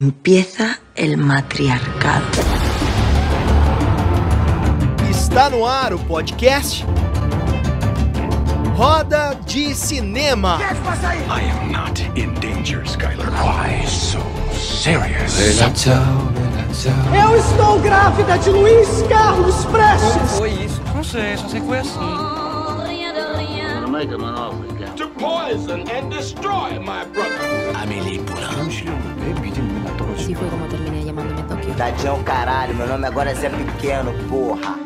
Empieza el matriarcado. Está no ar o podcast Roda de Cinema. I am not in danger, Skylar. Why so serious? Eu estou grávida de Luiz Carlos Prestes. Foi isso? Não sei, só sei que foi assim. To poison and destroy my brother. Amélie Poulain. Llamándome Tokio. Tadinho, caralho, meu nome agora é Zé Pequeno, porra.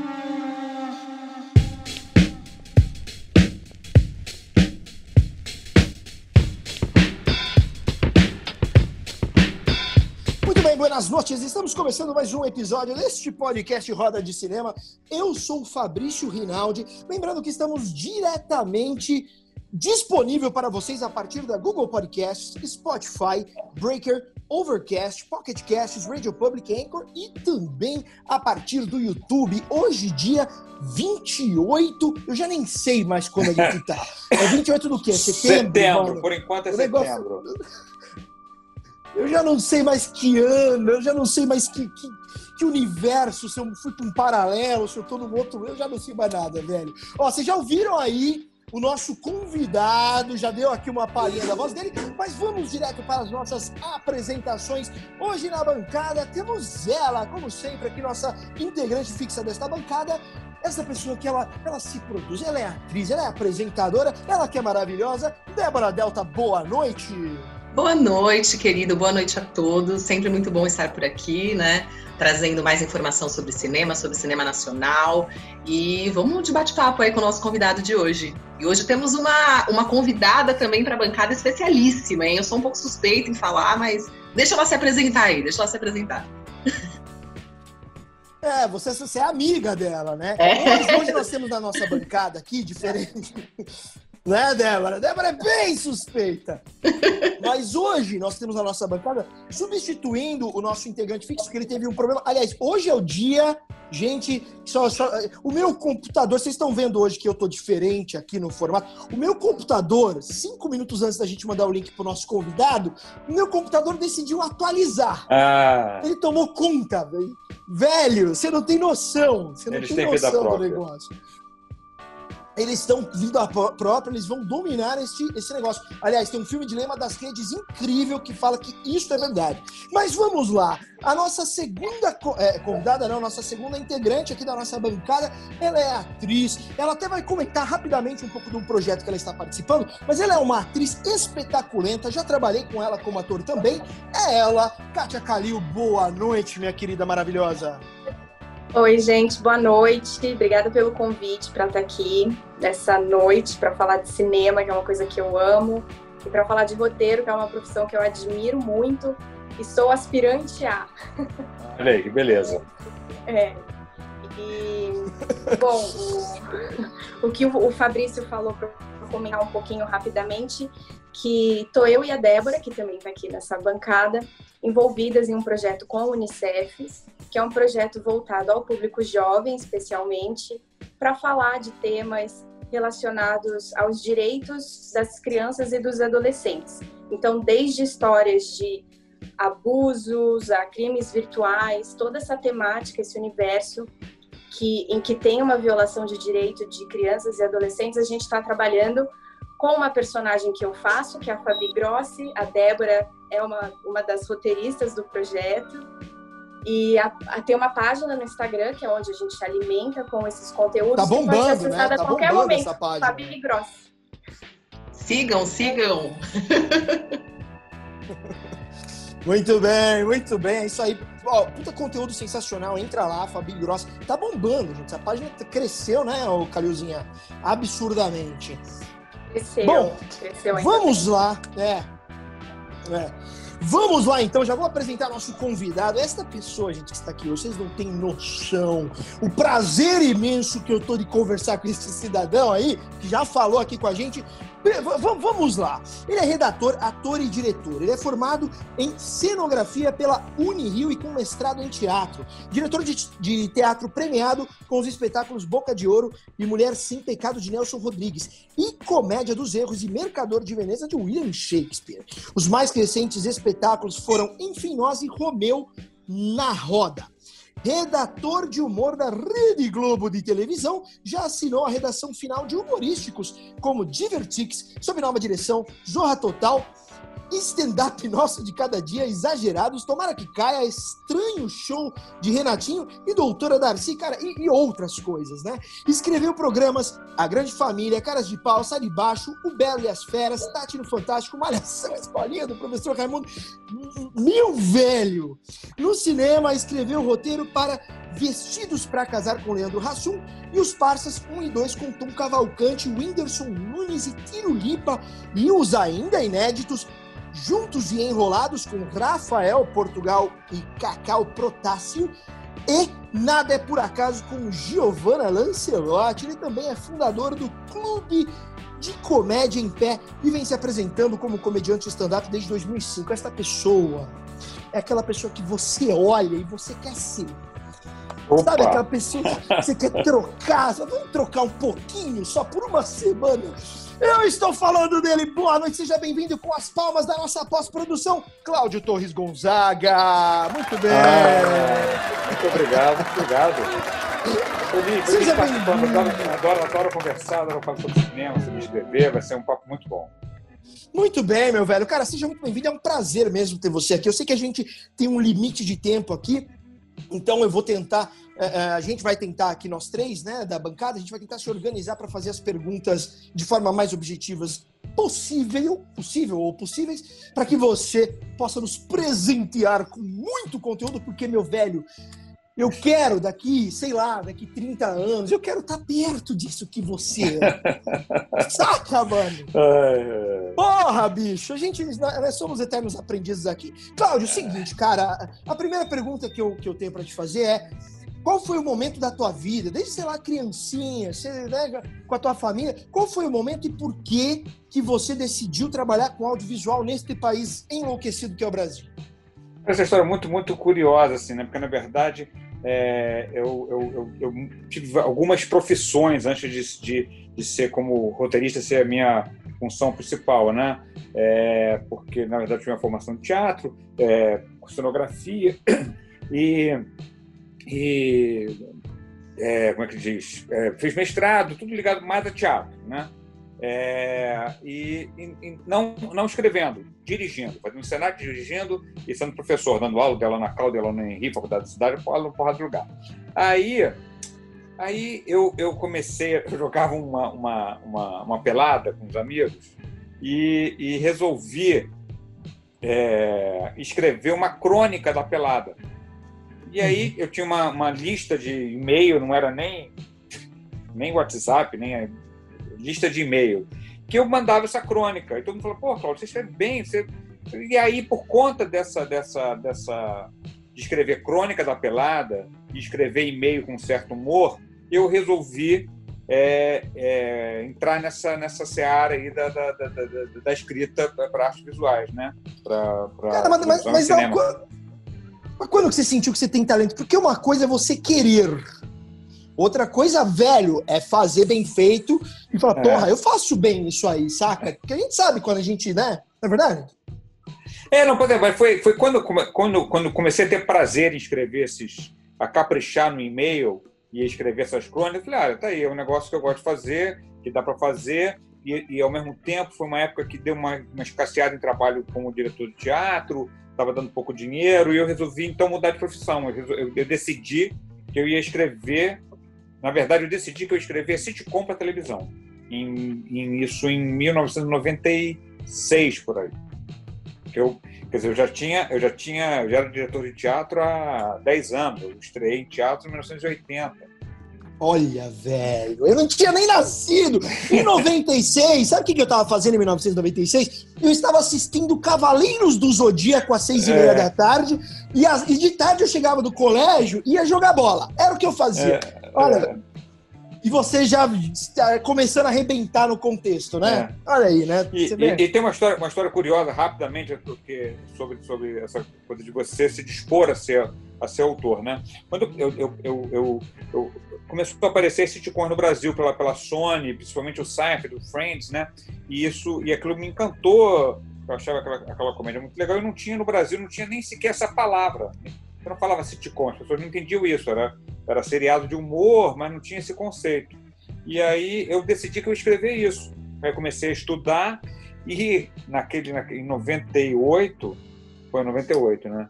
Muito bem, buenas noites. Estamos começando mais um episódio deste podcast Roda de Cinema. Eu sou o Fabrício Rinaldi. Lembrando que estamos diretamente disponível para vocês a partir da Google Podcasts, Spotify, Breaker, Overcast, Pocket Casts, Radio Public Anchor e também a partir do YouTube. Hoje, dia 28, eu já nem sei mais quando a gente tá. É 28 do quê? Setembro? Setembro, mano? por enquanto é O negócio- setembro. Eu já não sei mais que ano, eu já não sei mais que, que, que universo, se eu fui para um paralelo, se eu tô num outro, eu já não sei mais nada, velho. Ó, vocês já ouviram aí o nosso convidado, já deu aqui uma palhinha da voz dele, mas vamos direto para as nossas apresentações. Hoje na bancada temos ela, como sempre, aqui nossa integrante fixa desta bancada, essa pessoa que ela, ela se produz, ela é atriz, ela é apresentadora, ela que é maravilhosa. Débora Delta, boa noite. Boa noite, querido. Boa noite a todos. Sempre muito bom estar por aqui, né? Trazendo mais informação sobre cinema, sobre cinema nacional. E vamos de bate-papo aí com o nosso convidado de hoje. E hoje temos uma, uma convidada também para a bancada especialíssima, hein? Eu sou um pouco suspeita em falar, mas deixa ela se apresentar aí, deixa ela se apresentar. É, você, você é amiga dela, né? É. Mas hoje nós temos na nossa bancada aqui, diferente. Né, Débora? Débora é bem suspeita. Mas hoje nós temos na nossa bancada, substituindo o nosso integrante fixo, que ele teve um problema. Aliás, hoje é o dia, gente. Só, só- o meu computador, vocês estão vendo hoje que eu tô diferente aqui no formato. O meu computador, cinco minutos antes da gente mandar o link pro nosso convidado, o meu computador decidiu atualizar. Ah, Ele tomou conta, velho. Velho, você não tem noção. Você não Eles tem noção do negócio. Eles estão vida pró- própria, eles vão dominar esse, esse negócio. Aliás, tem um filme Dilema das Redes incrível que fala que isso é verdade. Mas vamos lá. A nossa segunda co- é, convidada, não, nossa segunda integrante aqui da nossa bancada, ela é atriz. Ela até vai comentar rapidamente um pouco do projeto que ela está participando, mas ela é uma atriz espetaculenta. Já trabalhei com ela como ator também. É ela, Kátia Kalil. Boa noite, minha querida maravilhosa. Oi, gente, boa noite. Obrigada pelo convite para estar aqui nessa noite para falar de cinema, que é uma coisa que eu amo, e para falar de roteiro, que é uma profissão que eu admiro muito e sou aspirante a. olha aí, que beleza. É. E, bom, o, o que o, Fabrício falou para comentar um pouquinho rapidamente, que tô eu e a Débora, que também está aqui nessa bancada, envolvidas em um projeto com a Unicef, que é um projeto voltado ao público jovem, especialmente, para falar de temas relacionados aos direitos das crianças e dos adolescentes. Então, desde histórias de abusos, a crimes virtuais, toda essa temática, esse universo que, em que tem uma violação de direito de crianças e adolescentes, a gente está trabalhando com uma personagem que eu faço, que é a Fabi Grossi. A Débora é uma, uma das roteiristas do projeto. E a, a- tem uma página no Instagram, que é onde a gente se alimenta com esses conteúdos. Tá que pode ser bombando, né? Tá a qualquer bombando momento. essa página. Fabi Grossi. Sigam, sigam. Muito bem, muito bem. É isso aí. Ó, puta conteúdo sensacional. Entra lá, Fabi Gross. Tá bombando, gente. A página cresceu, né, Calilzinha? Absurdamente. Cresceu. Bom, cresceu ainda Vamos lá. É. É. Vamos lá, então. Já vou apresentar nosso convidado. Esta pessoa, gente, que está aqui hoje, vocês não têm noção. O prazer imenso que eu tô de conversar com esse cidadão aí, que já falou aqui com a gente. Vamos lá. Ele é redator, ator e diretor. Ele é formado em cenografia pela Unirio e com mestrado em teatro. Diretor de, de teatro premiado com os espetáculos Boca de Ouro e Mulher Sem Pecado de Nelson Rodrigues. E Comédia dos Erros e Mercador de Veneza de William Shakespeare. Os mais recentes espetáculos foram Enfim Nós e Romeu na Roda. Redator de humor da Rede Globo de televisão, já assinou a redação final de humorísticos como Divertix, sob nova direção Zorra Total stand-up nosso de cada dia exagerados. Tomara que caia estranho show de Renatinho e Doutora Darcy, cara, e, e, outras coisas, né? Escreveu programas A Grande Família, Caras de Pau, Sai de Baixo, O Belo e as Feras, Tati no Fantástico, Malhação, Escolinha do Professor Raimundo. Meu velho! No cinema, escreveu o roteiro para Vestidos para Casar com Leandro Hassum e os parças 1 e 2 com Tom Cavalcante, Whindersson Nunes e Tiro Lipa e os ainda inéditos juntos e enrolados com Rafael Portugal e Cacau Protássio. E Nada é Por Acaso com Giovanna Lancelotti. Ele também é fundador do Clube de Comédia em Pé e vem se apresentando como comediante stand-up desde 2005. Esta pessoa é aquela pessoa que você olha e você quer ser. Opa. Sabe aquela pessoa que você quer trocar? Vamos trocar um pouquinho, só por uma semana eu estou falando dele. Boa noite, seja bem-vindo com as palmas da nossa pós-produção, Cláudio Torres Gonzaga. Muito bem. Ah, muito obrigado, muito obrigado. Feliz, seja bem-vindo. Adoro, adoro, adoro conversar, adoro falar sobre cinema, sobre escrever, vai ser um papo muito bom. Muito bem, meu velho. Cara, seja muito bem-vindo. É um prazer mesmo ter você aqui. Eu sei que a gente tem um limite de tempo aqui, então eu vou tentar a gente vai tentar aqui, nós três, né, da bancada, a gente vai tentar se organizar para fazer as perguntas de forma mais objetivas possível, possível ou possíveis, para que você possa nos presentear com muito conteúdo, porque, meu velho, eu quero daqui, sei lá, daqui 30 anos, eu quero estar tá perto disso que você é. Saca, mano? Porra, bicho, a gente, nós somos eternos aprendizes aqui. Cláudio, é o seguinte, cara, a primeira pergunta que eu, que eu tenho para te fazer é qual foi o momento da tua vida, desde, sei lá, criancinha, você, né, com a tua família, qual foi o momento e por que que você decidiu trabalhar com audiovisual neste país enlouquecido que é o Brasil? Essa história é muito, muito curiosa, assim, né? Porque, na verdade, é, eu, eu, eu, eu, tive algumas profissões antes de, de, de, ser como roteirista, ser a minha função principal, né? É, porque, na verdade, eu tive uma formação de teatro, é, cenografia, e e é, como é que diz? É, fiz mestrado, tudo ligado mais a teatro, né? É, e, e, não, não escrevendo, dirigindo, fazendo cenário, dirigindo e sendo professor, dando aula dela na Cal, dela na Henri, Faculdade da Cidade, aula no porra de lugar. Aí, aí eu, eu comecei, eu jogava uma, uma, uma, uma pelada com os amigos e, e resolvi é, escrever uma crônica da pelada e aí uhum. eu tinha uma, uma lista de e-mail, não era nem, nem WhatsApp, nem lista de e-mail, que eu mandava essa crônica. E todo mundo falou, pô, Claudio, você escreve bem. Você... E aí, por conta dessa, dessa, dessa, de escrever crônica da pelada e escrever e-mail com certo humor, eu resolvi é, é, entrar nessa, nessa seara aí da, da, da, da, da escrita para artes visuais, né? Pra, pra Cara, mas, mas, mas não, mas quando que você sentiu que você tem talento? Porque uma coisa é você querer. Outra coisa, velho, é fazer bem feito e falar, é. porra, eu faço bem isso aí, saca? Porque a gente sabe quando a gente, né? Não é verdade? É, não, mas foi, foi quando, quando, quando comecei a ter prazer em escrever esses. a caprichar no e-mail e escrever essas crônicas, eu falei, ah, tá aí, é um negócio que eu gosto de fazer, que dá para fazer, e, e, ao mesmo tempo foi uma época que deu uma, uma escasseada em trabalho como diretor de teatro, estava dando pouco dinheiro e eu resolvi então mudar de profissão. Eu, eu, eu, decidi que eu ia escrever, na verdade eu decidi que eu escrever sitcom para televisão. Em, em, isso em 1996 por aí. Que eu, quer dizer, eu já tinha, eu já tinha, eu já era diretor de teatro há 10 anos. Eu estreiei em teatro em 1980. Olha, velho, eu não tinha nem nascido. Em 96, sabe o que eu estava fazendo em 1996? Eu estava assistindo Cavaleiros do Zodíaco às seis e meia é. da tarde. E, as, e, de tarde eu chegava do colégio e ia jogar bola. Era o que eu fazia. É, Olha, é. e você já está começando a arrebentar no contexto, né? É. Olha aí, né? E, e, e, tem uma história, uma história curiosa, rapidamente, porque, sobre, sobre essa coisa de você se dispor a ser, a ser autor, né? Quando eu, eu, eu, eu começou a aparecer sitcoms no Brasil pela, pela Sony, principalmente o Seinfeld, o Friends, né? E isso e aquilo me encantou. Eu achava aquela, aquela comédia muito legal. E não tinha no Brasil, não tinha nem sequer essa palavra. Eu não falava sitcom, as pessoas não entendiam isso. Era, era seriado de humor, mas não tinha esse conceito. E aí eu decidi que eu escrever isso. Aí comecei a estudar e naquele, naquele em 98, foi em 98, né?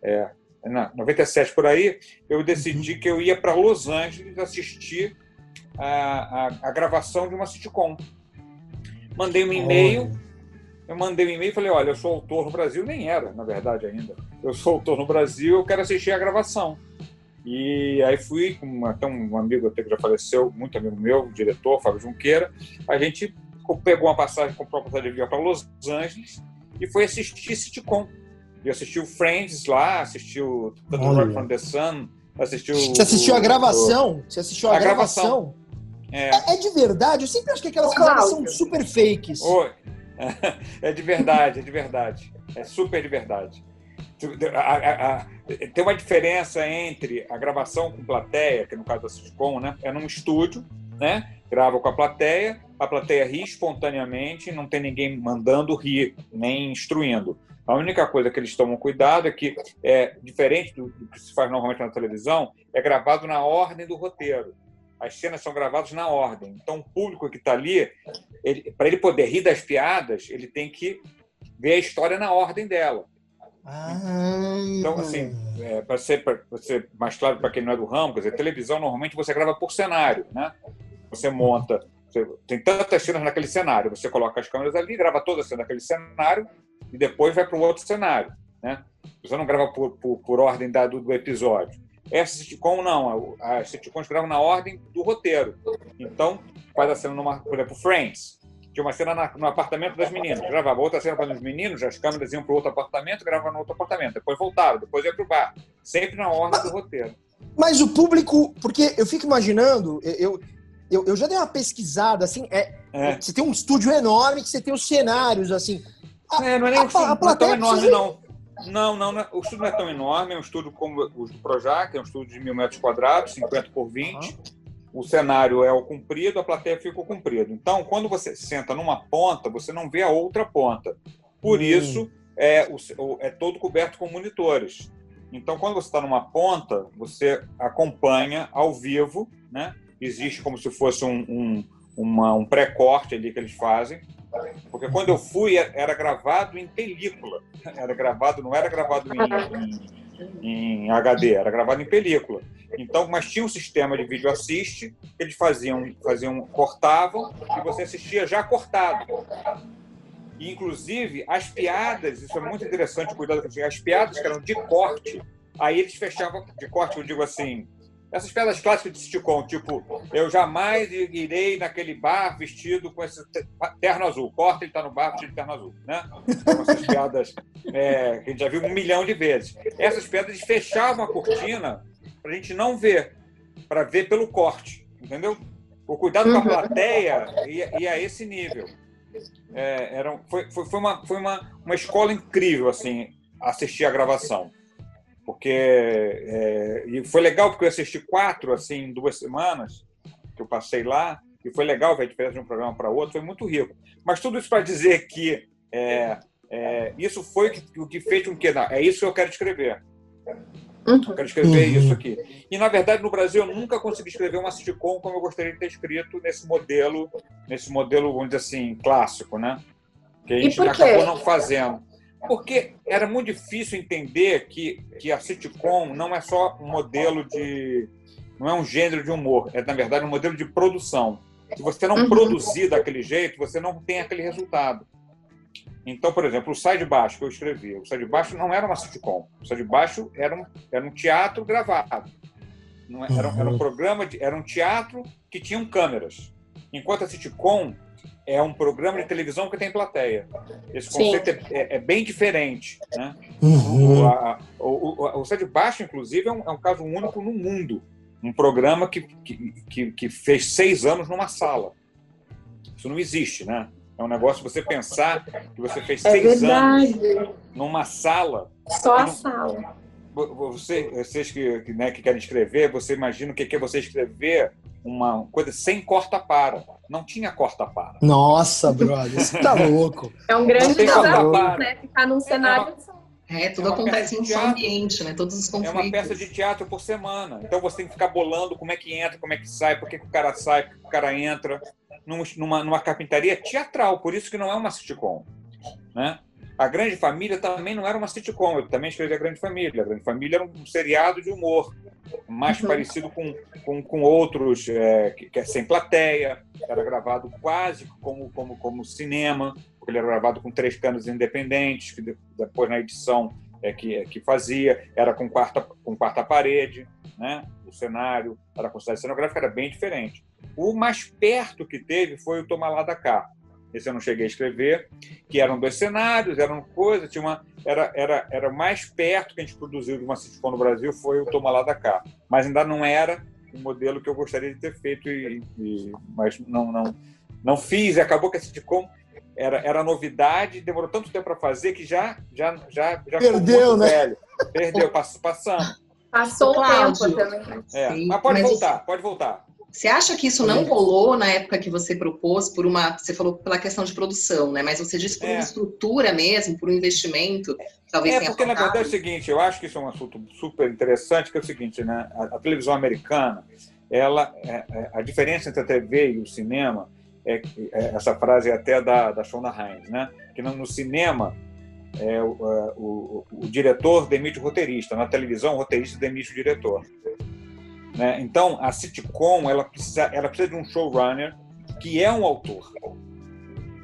É, na 97 por aí, eu decidi que eu ia para Los Angeles assistir a, a, a, gravação de uma sitcom. Mandei um e-mail, eu mandei um e-mail e falei, olha, eu sou autor no Brasil, nem era, na verdade, ainda. Eu sou autor no Brasil, eu quero assistir a gravação. E aí fui com até um amigo até que já faleceu, muito amigo meu, diretor, Fábio Junqueira, a gente pegou uma passagem, comprou uma passagem de avião para Los Angeles e foi assistir sitcom. E assistiu Friends lá, assistiu The Rock from the Sun, assistiu. Você assistiu a gravação? Você assistiu a, a gravação? gravação. É. é. é. de verdade? Eu sempre acho que aquelas coisas são super fakes. Oi. É de verdade, é de verdade. É super de verdade. A, a, a, tem uma diferença entre a gravação com plateia, que no caso da sitcom, né, é num estúdio, né, grava com a plateia, a plateia ri espontaneamente, não tem ninguém mandando rir, nem instruindo. A única coisa que eles tomam cuidado é que, é diferente do, do que se faz normalmente na televisão, é gravado na ordem do roteiro. As cenas são gravadas na ordem. Então, o público que está ali, para ele poder rir das piadas, ele tem que ver a história na ordem dela. Ah. Então, assim, é, para ser, ser, mais claro para quem não é do ramo, quer dizer, televisão normalmente você grava por cenário, né? Você monta, você, tem tantas cenas naquele cenário, você coloca as câmeras ali, grava toda a cena naquele cenário, e depois vai para o outro cenário. Né? Você não grava por, por, por ordem da, do, do, episódio. Essa sitcom não, as sitcoms gravam na ordem do roteiro. Então, faz a cena numa, por exemplo, Friends. Tinha uma cena na, no apartamento das meninas, gravava outra cena para os meninos, as câmeras iam para o outro apartamento, gravava no outro apartamento, depois voltava, depois ia para o bar. Sempre na ordem do roteiro. Mas o público, porque eu fico imaginando, eu, eu, eu já dei uma pesquisada, assim, é, é. você tem um estúdio enorme que você tem os cenários, assim. É, não é nem um estúdio, não é tão enorme, não. Não, não, não, o estúdio não é tão enorme, é um estúdio como o do Projac, é um estúdio de mil metros quadrados, 50 por 20. O cenário é o comprido, a plateia fica o comprido. Então, quando você senta numa ponta, você não vê a outra ponta. Por hum. isso, é, o, é todo coberto com monitores. Então, quando você está numa ponta, você acompanha ao vivo, né? Existe como se fosse um, um, uma, um pré-corte ali que eles fazem porque quando eu fui, era gravado em película. Era gravado, não era gravado em, em, em HD, era gravado em película. Então, mas tinha um sistema de vídeo assiste, eles faziam, faziam, cortavam e você assistia já cortado. E, inclusive, as piadas, isso é muito interessante, cuidado com as piadas que eram de corte, aí eles fechavam, de corte, eu digo assim, essas piadas clássicas de sitcom, tipo, eu jamais irei naquele bar vestido com esse terno azul. Corta, ele está no bar vestido de terno azul, né? Então, essas piadas é, que a gente já viu um milhão de vezes. Essas piadas fechavam a cortina para a gente não ver, para ver pelo corte, entendeu? O cuidado com a plateia ia, ia a esse nível. É, era, foi, foi, foi, uma, foi uma, uma escola incrível, assim, assistir a gravação porque é, e foi legal porque eu assisti quatro assim em duas semanas que eu passei lá e foi legal ver a diferença de um programa para outro foi muito rico. Mas tudo isso para dizer que é, é, isso foi o que fez com que não, é isso que eu quero escrever. Uhum. eu quero escrever uhum. isso aqui. E na verdade no Brasil eu nunca consegui escrever uma sitcom como eu gostaria de ter escrito nesse modelo nesse modelo vamos dizer assim clássico né? Que a gente acabou não fazendo porque era muito difícil entender que, que a sitcom não é só um modelo de. não é um gênero de humor, é na verdade um modelo de produção. Se você não uhum. produzir daquele jeito, você não tem aquele resultado. Então, por exemplo, o Sai de Baixo que eu escrevi, o Sai de Baixo não era uma sitcom. O Sai de Baixo era um, era um teatro gravado. Não é, era, era um uhum. programa, de, era um teatro que tinham câmeras. Enquanto a sitcom é um programa de televisão que tem plateia. Esse conceito é, é, é, bem diferente. Né? Uhum. O, a, o, o, o Sai de Baixo, inclusive, é um, é um, caso único no mundo. Um programa que, que, que, fez seis anos numa sala. Isso não existe, né? É um negócio você pensar que você fez é seis verdade. anos numa sala. Só a não, sala. você, vocês que, que, né, que querem escrever, você imagina o que é você escrever uma coisa sem corta-para. Não tinha corta-para. Nossa, brother, você tá louco. É um grande desafio, né? Ficar num cenário é, tudo é acontece no seu ambiente, né? Todos os conflitos. É uma peça de teatro por semana. Então você tem que ficar bolando como é que entra, como é que sai, por que, que o cara sai, por que o cara entra. Numa, numa carpintaria teatral, por isso que não é uma sitcom. Né? A Grande Família também não era uma sitcom, eu também escrevi A Grande Família. A Grande Família era um seriado de humor, mais uhum. parecido com, com, com outros, é, que, que é sem plateia, era gravado quase como, como, como cinema, porque ele era gravado com três canos independentes, que depois na edição é que, é que fazia, era com quarta, com quarta parede, né? o cenário, era com cidade cenográfica, era bem diferente. O mais perto que teve foi o Tomar Lá da Cá, esse eu não cheguei a escrever, que eram dois cenários, eram coisas, tinha uma, era, era, era mais perto que a gente produziu de uma sitcom no Brasil, foi o Toma Lá da Cá. Mas ainda não era o modelo que eu gostaria de ter feito, e, e mas não, não, não fiz, e acabou que a sitcom era, era novidade, demorou tanto tempo para fazer que já, já, já, já Perdeu, né? velho. Perdeu, passamos. Passou o tempo também. É, mas pode mas voltar, isso... pode voltar. Você acha que isso não rolou na época que você propôs por uma, você falou pela questão de produção, né? Mas você disse por é. uma estrutura mesmo, por um investimento, talvez É, porque na verdade é o seguinte, eu acho que isso é um assunto super interessante, que é o seguinte, né? A, a televisão americana, ela, é, é, a diferença entre a TV e o cinema, é, é essa frase é até da, da Shonda Rhimes, né? Que no, no cinema é, o, o, o, diretor demite o roteirista, na televisão o roteirista demite o diretor. Né? Então, a sitcom ela precisa, ela precisa de um showrunner que é um autor.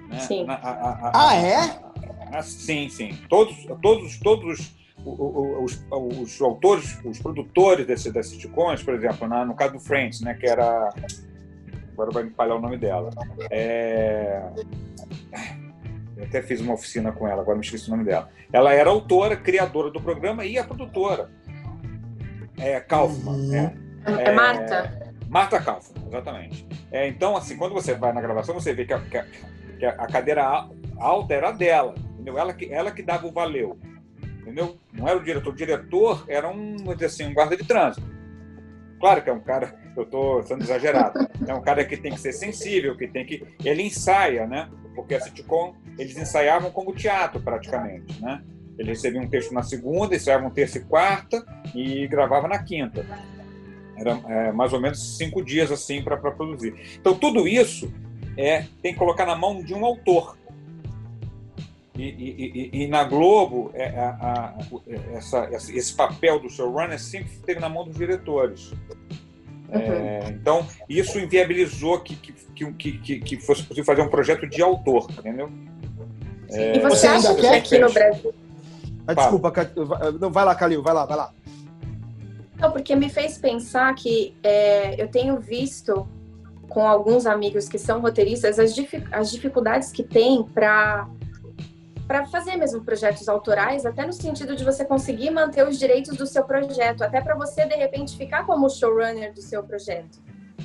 Né? Sim. A, a, a, ah, é? sim, sim. Todos, todos, todos os, os, os autores, os produtores desse, dessas sitcoms, por exemplo, na, no caso do Friends, né, que era. Agora vai me falhar o nome dela. É... Eu até fiz uma oficina com ela, agora me esqueci o nome dela. Ela era autora, criadora do programa e a produtora. É, Kaufman. Uhum. É. É, é Marta? Marta Kaufman, exatamente. É, então, assim, quando você vai na gravação, você vê que a, que a cadeira alta era dela, entendeu? Ela que, ela que dava o valeu, entendeu? Não era o diretor. O diretor era um, assim, um guarda de trânsito. Claro que é um cara, eu estou sendo exagerado, é um cara que tem que ser sensível, que tem que. Ele ensaia, né? Porque a sitcom, eles ensaiavam como teatro, praticamente, né? Ele recebia um texto na segunda, ensaiava um terça e quarta e gravava na quinta. Era é, mais ou menos cinco dias assim para produzir. Então tudo isso é tem que colocar na mão de um autor. E, e, e, e na Globo é, a, a, essa, esse papel do showrunner sempre esteve na mão dos diretores. É, uhum. É, então isso inviabilizou que, que, que, que, fosse possível fazer um projeto de autor, entendeu? É, e você, você acha que aqui no Brasil? Ah, desculpa, não, vai lá, Calil, vai lá, vai lá. Não, porque me fez pensar que é, eu tenho visto com alguns amigos que são roteiristas as, as dificuldades que tem para para fazer mesmo projetos autorais, até no sentido de você conseguir manter os direitos do seu projeto, até para você de repente ficar como showrunner do seu projeto.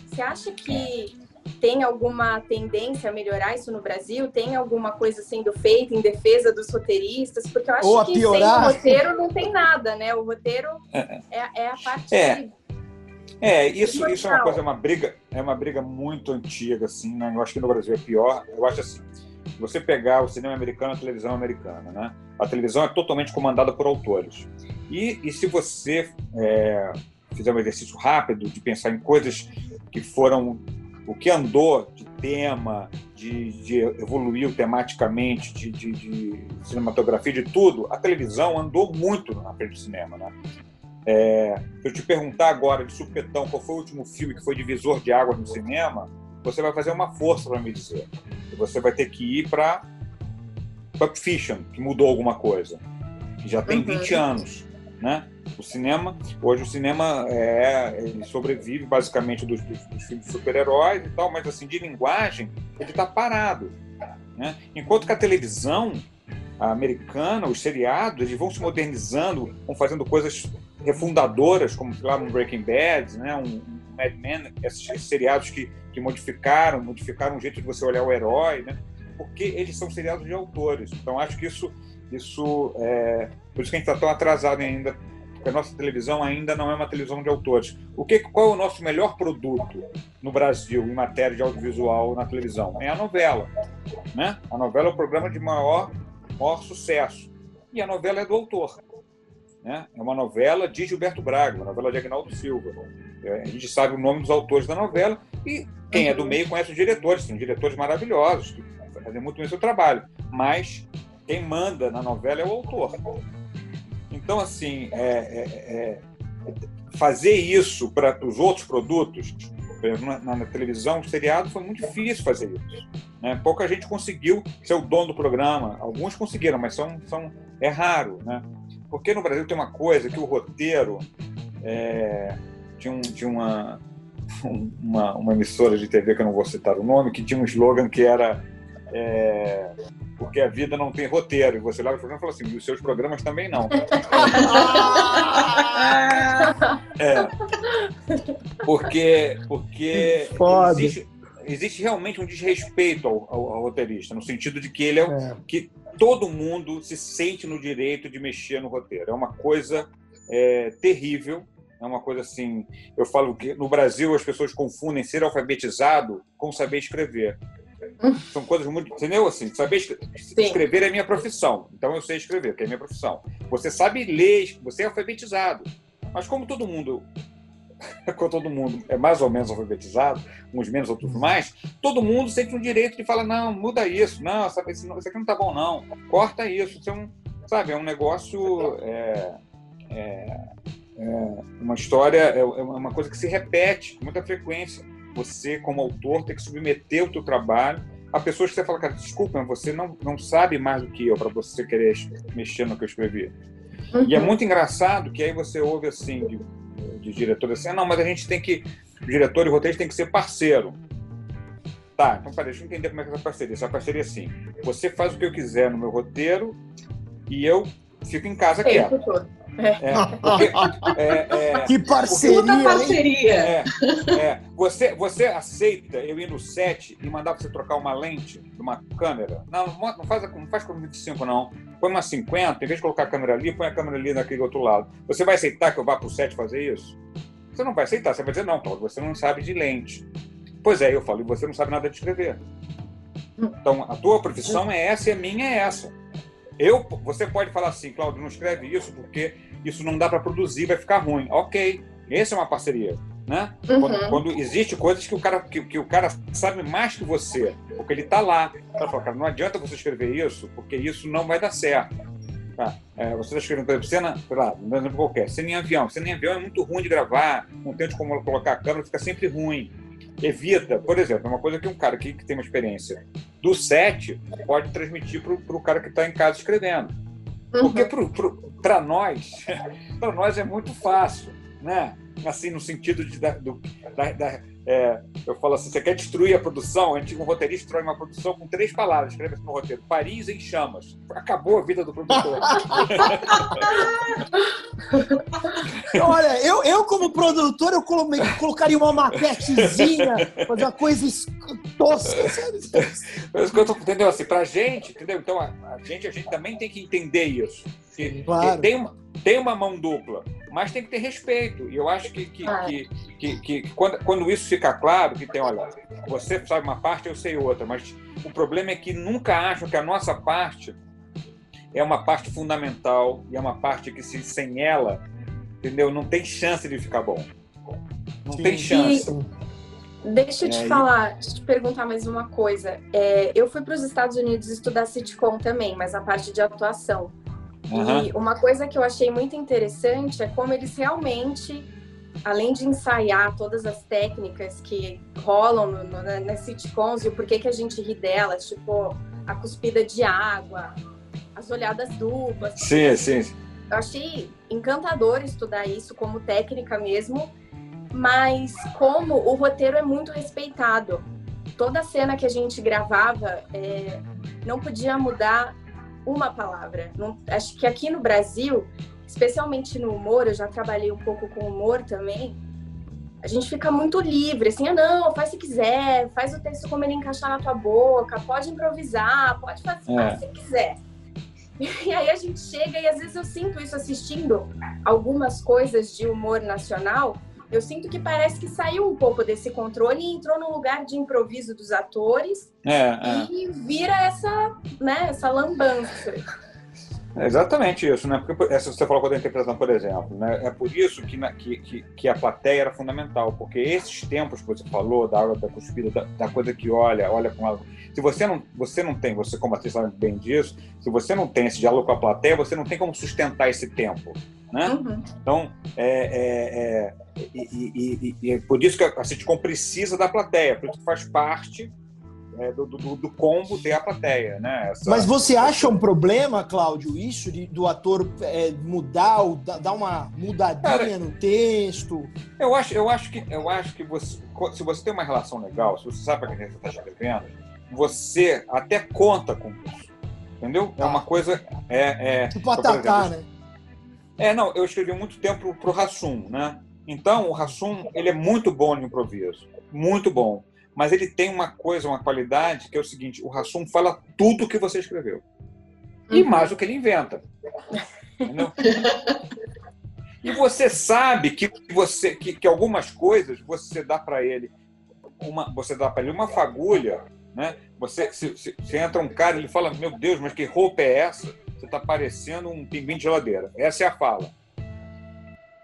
Você acha que tem alguma tendência a melhorar isso no Brasil? Tem alguma coisa sendo feita em defesa dos roteiristas? Porque eu acho que sem o roteiro não tem nada, né? O roteiro é, é a parte. É. É, isso, isso é uma coisa, é uma briga, é uma briga muito antiga, assim, né? Eu acho que no Brasil é pior. Eu acho assim, você pegar o cinema americano a televisão americana, né? A televisão é totalmente comandada por autores. E, e se você é, fizer um exercício rápido de pensar em coisas que foram o que andou de tema, de, de evoluiu tematicamente, de, de, de, cinematografia, de tudo, a televisão andou muito na frente do cinema, né? É, se eu te perguntar agora de supetão qual foi o último filme que foi divisor de águas no cinema, você vai fazer uma força para me dizer. E você vai ter que ir para Pulp Fiction, que mudou alguma coisa, que já tem uhum. 20 anos, né? O cinema, hoje o cinema é, sobrevive basicamente dos, dos, dos filmes super-heróis e tal, mas assim, de linguagem, ele está parado. Né? Enquanto que a televisão americana, os seriados, eles vão se modernizando, vão fazendo coisas refundadoras, como lá no Breaking Bad, né? um, um Mad Men, esses, esses, seriados que, que modificaram, modificaram o jeito de você olhar o herói, né? porque eles são seriados de autores. Então acho que isso, isso é, por isso que a gente está tão atrasado ainda porque a nossa televisão ainda não é uma televisão de autores. O que, qual é o nosso melhor produto no Brasil em matéria de audiovisual na televisão? É a novela. Né? A novela é o programa de maior, maior sucesso. E a novela é do autor. Né? É uma novela de Gilberto Braga, uma novela de Agnaldo Silva. É, a gente sabe o nome dos autores da novela e quem é do meio conhece os diretores, são diretores maravilhosos, que fazem muito bem o seu trabalho. Mas quem manda na novela é o autor. Então, assim, é, é, é fazer isso para os outros produtos, na, na, televisão, seriado, foi muito difícil fazer isso. Né? Pouca gente conseguiu ser o dono do programa. Alguns conseguiram, mas são, são, é raro. Né? Porque no Brasil tem uma coisa que o roteiro é, de, um, de uma, uma, uma emissora de TV, que eu não vou citar o nome, que tinha um slogan que era é, porque a vida não tem roteiro. E você lá no programa e fala assim, e os seus programas também não. é. Porque, porque existe, existe, realmente um desrespeito ao, ao, ao, roteirista, no sentido de que ele é, é, que todo mundo se sente no direito de mexer no roteiro. É uma coisa é, terrível. É uma coisa assim. Eu falo que no Brasil as pessoas confundem ser alfabetizado com saber escrever. São coisas muito. Entendeu? Assim, saber escrever é minha profissão. Então eu sei escrever, que é minha profissão. Você sabe ler, você é alfabetizado. Mas como todo mundo. como todo mundo é mais ou menos alfabetizado, uns menos, outros mais, todo mundo sente um direito de falar: não, muda isso, não, sabe, isso, aqui não tá bom, não, corta isso. Isso é um, sabe, é um negócio. É, é, é uma história, é, é uma coisa que se repete com muita frequência você, como autor, tem que submeter o teu trabalho a pessoas que você fala, cara, desculpa, você não, não sabe mais do que eu para você querer mexer no que eu escrevi. Uhum. E é uhum. muito engraçado que aí você ouve assim de, de diretor assim, ah, não, mas a gente tem que, o diretor e o roteiro tem que ser parceiro. Tá, então peraí, deixa eu entender como é que é essa parceria. Essa parceria é assim, você faz o que eu quiser no meu roteiro e eu fico em casa quieto. É, porque, é, é, que parceria, parceria. É, é, você, você aceita eu ir no set e mandar você trocar uma lente de uma câmera? Não, não faz, não faz com 25, não. Põe uma 50, em vez de colocar a câmera ali, põe a câmera ali naquele outro lado. Você vai aceitar que eu vá para o set fazer isso? Você não vai aceitar, você vai dizer, não, Paulo, você não sabe de lente. Pois é, eu falo, e você não sabe nada de escrever. Então, a tua profissão é essa e a minha é essa. Eu, você pode falar assim, Claudio, não escreve isso porque isso não dá para produzir, vai ficar ruim. Ok, essa é uma parceria. Né? Uhum. Quando, quando, existe coisas que o cara que, que, o cara sabe mais que você, porque ele está lá. Ela fala, cara, não adianta você escrever isso, porque isso não vai dar certo. Tá? É, você está escrevendo, por exemplo, cena, sei lá, um exemplo qualquer, cena em avião. Cena em avião é muito ruim de gravar, não tem como colocar a câmera, fica sempre ruim. Evita, por exemplo, é uma coisa que um cara que, que tem uma experiência do set pode transmitir para o cara que está em casa escrevendo. Porque uhum. para nós, para nós é muito fácil, né? Assim, no sentido de, da, do, da, da é, eu falo assim, você quer destruir a produção? A gente, um roteirista destrói uma produção com três palavras, escreve no roteiro, Paris em chamas. Acabou a vida do produtor. Olha, eu, eu como produtor, eu colocaria uma maquetezinha, fazer uma coisa tosca. entendeu? Assim, pra gente, entendeu? Então, a, a, gente, a gente também tem que entender isso. Que, claro. que tem, uma, tem uma mão dupla mas tem que ter respeito. E eu acho que, que, ah. que, que, que, quando, quando isso ficar claro, que tem, olha, você sabe uma parte, eu sei outra, mas o problema é que nunca acham que a nossa parte é uma parte fundamental e é uma parte que, se, sem ela, entendeu? Não tem chance de ficar bom. Não Sim. tem chance. E... Deixa eu te é, falar, deixa eu te perguntar mais uma coisa. É, eu fui para os Estados Unidos estudar sitcom também, mas a parte de atuação. Uhum. E uma coisa que eu achei muito interessante é como eles realmente, além de ensaiar todas as técnicas que rolam no, no, nas sitcoms e o porquê que a gente ri delas, tipo a cuspida de água, as olhadas duplas. Sim, sim. Eu achei encantador estudar isso como técnica mesmo, mas como o roteiro é muito respeitado. Toda cena que a gente gravava é, não podia mudar uma palavra. Não, acho que aqui no Brasil, especialmente no humor, eu já trabalhei um pouco com humor também. A gente fica muito livre, assim, ah, não, faz se quiser, faz o texto como ele encaixar na tua boca, pode improvisar, pode fazer é. se quiser. E aí a gente chega e às vezes eu sinto isso assistindo algumas coisas de humor nacional. Eu sinto que parece que saiu um pouco desse controle e entrou no lugar de improviso dos atores É, é. e vira essa, né, essa lambança. É exatamente isso, né? Porque essa você falou da interpretação, por exemplo, né? É por isso que, na- que, que, que a plateia era fundamental, porque esses tempos que você falou, da água da cuspida, da, da coisa que olha, olha com lado. Se você não, você não tem, você como atriz sabe bem disso, se você não tem esse diálogo com a plateia, você não tem como sustentar esse tempo, né? Uhum. Então, é, é, é, e, e- e- e é por isso que a sitcom precisa da plateia, por isso que faz parte é, do, do, do combo ter a plateia, né? Essa- Mas você acha um problema, Cláudio, isso de, do ator é, mudar, ou dar uma mudadinha Cara, no texto? Eu acho, eu acho que, eu acho que você, se você tem uma relação legal, se você sabe para quem você está escrevendo, você até conta com isso, entendeu? É uma coisa, é, é Tipo exemplo, né? É, não, eu escrevi muito tempo pro Rassum, né? Então, o Rassum, ele é muito bom de improviso, muito bom. Mas ele tem uma coisa, uma qualidade, que é o seguinte, o Rassum fala tudo que você escreveu. E mais o que ele inventa. Entendeu? E você sabe que você que, que algumas coisas você dá para ele uma você dá para ele uma fagulha, né? Você se, se, se entra um cara e ele fala: "Meu Deus, mas que roupa é essa? Você está parecendo um pinguim de geladeira". Essa é a fala.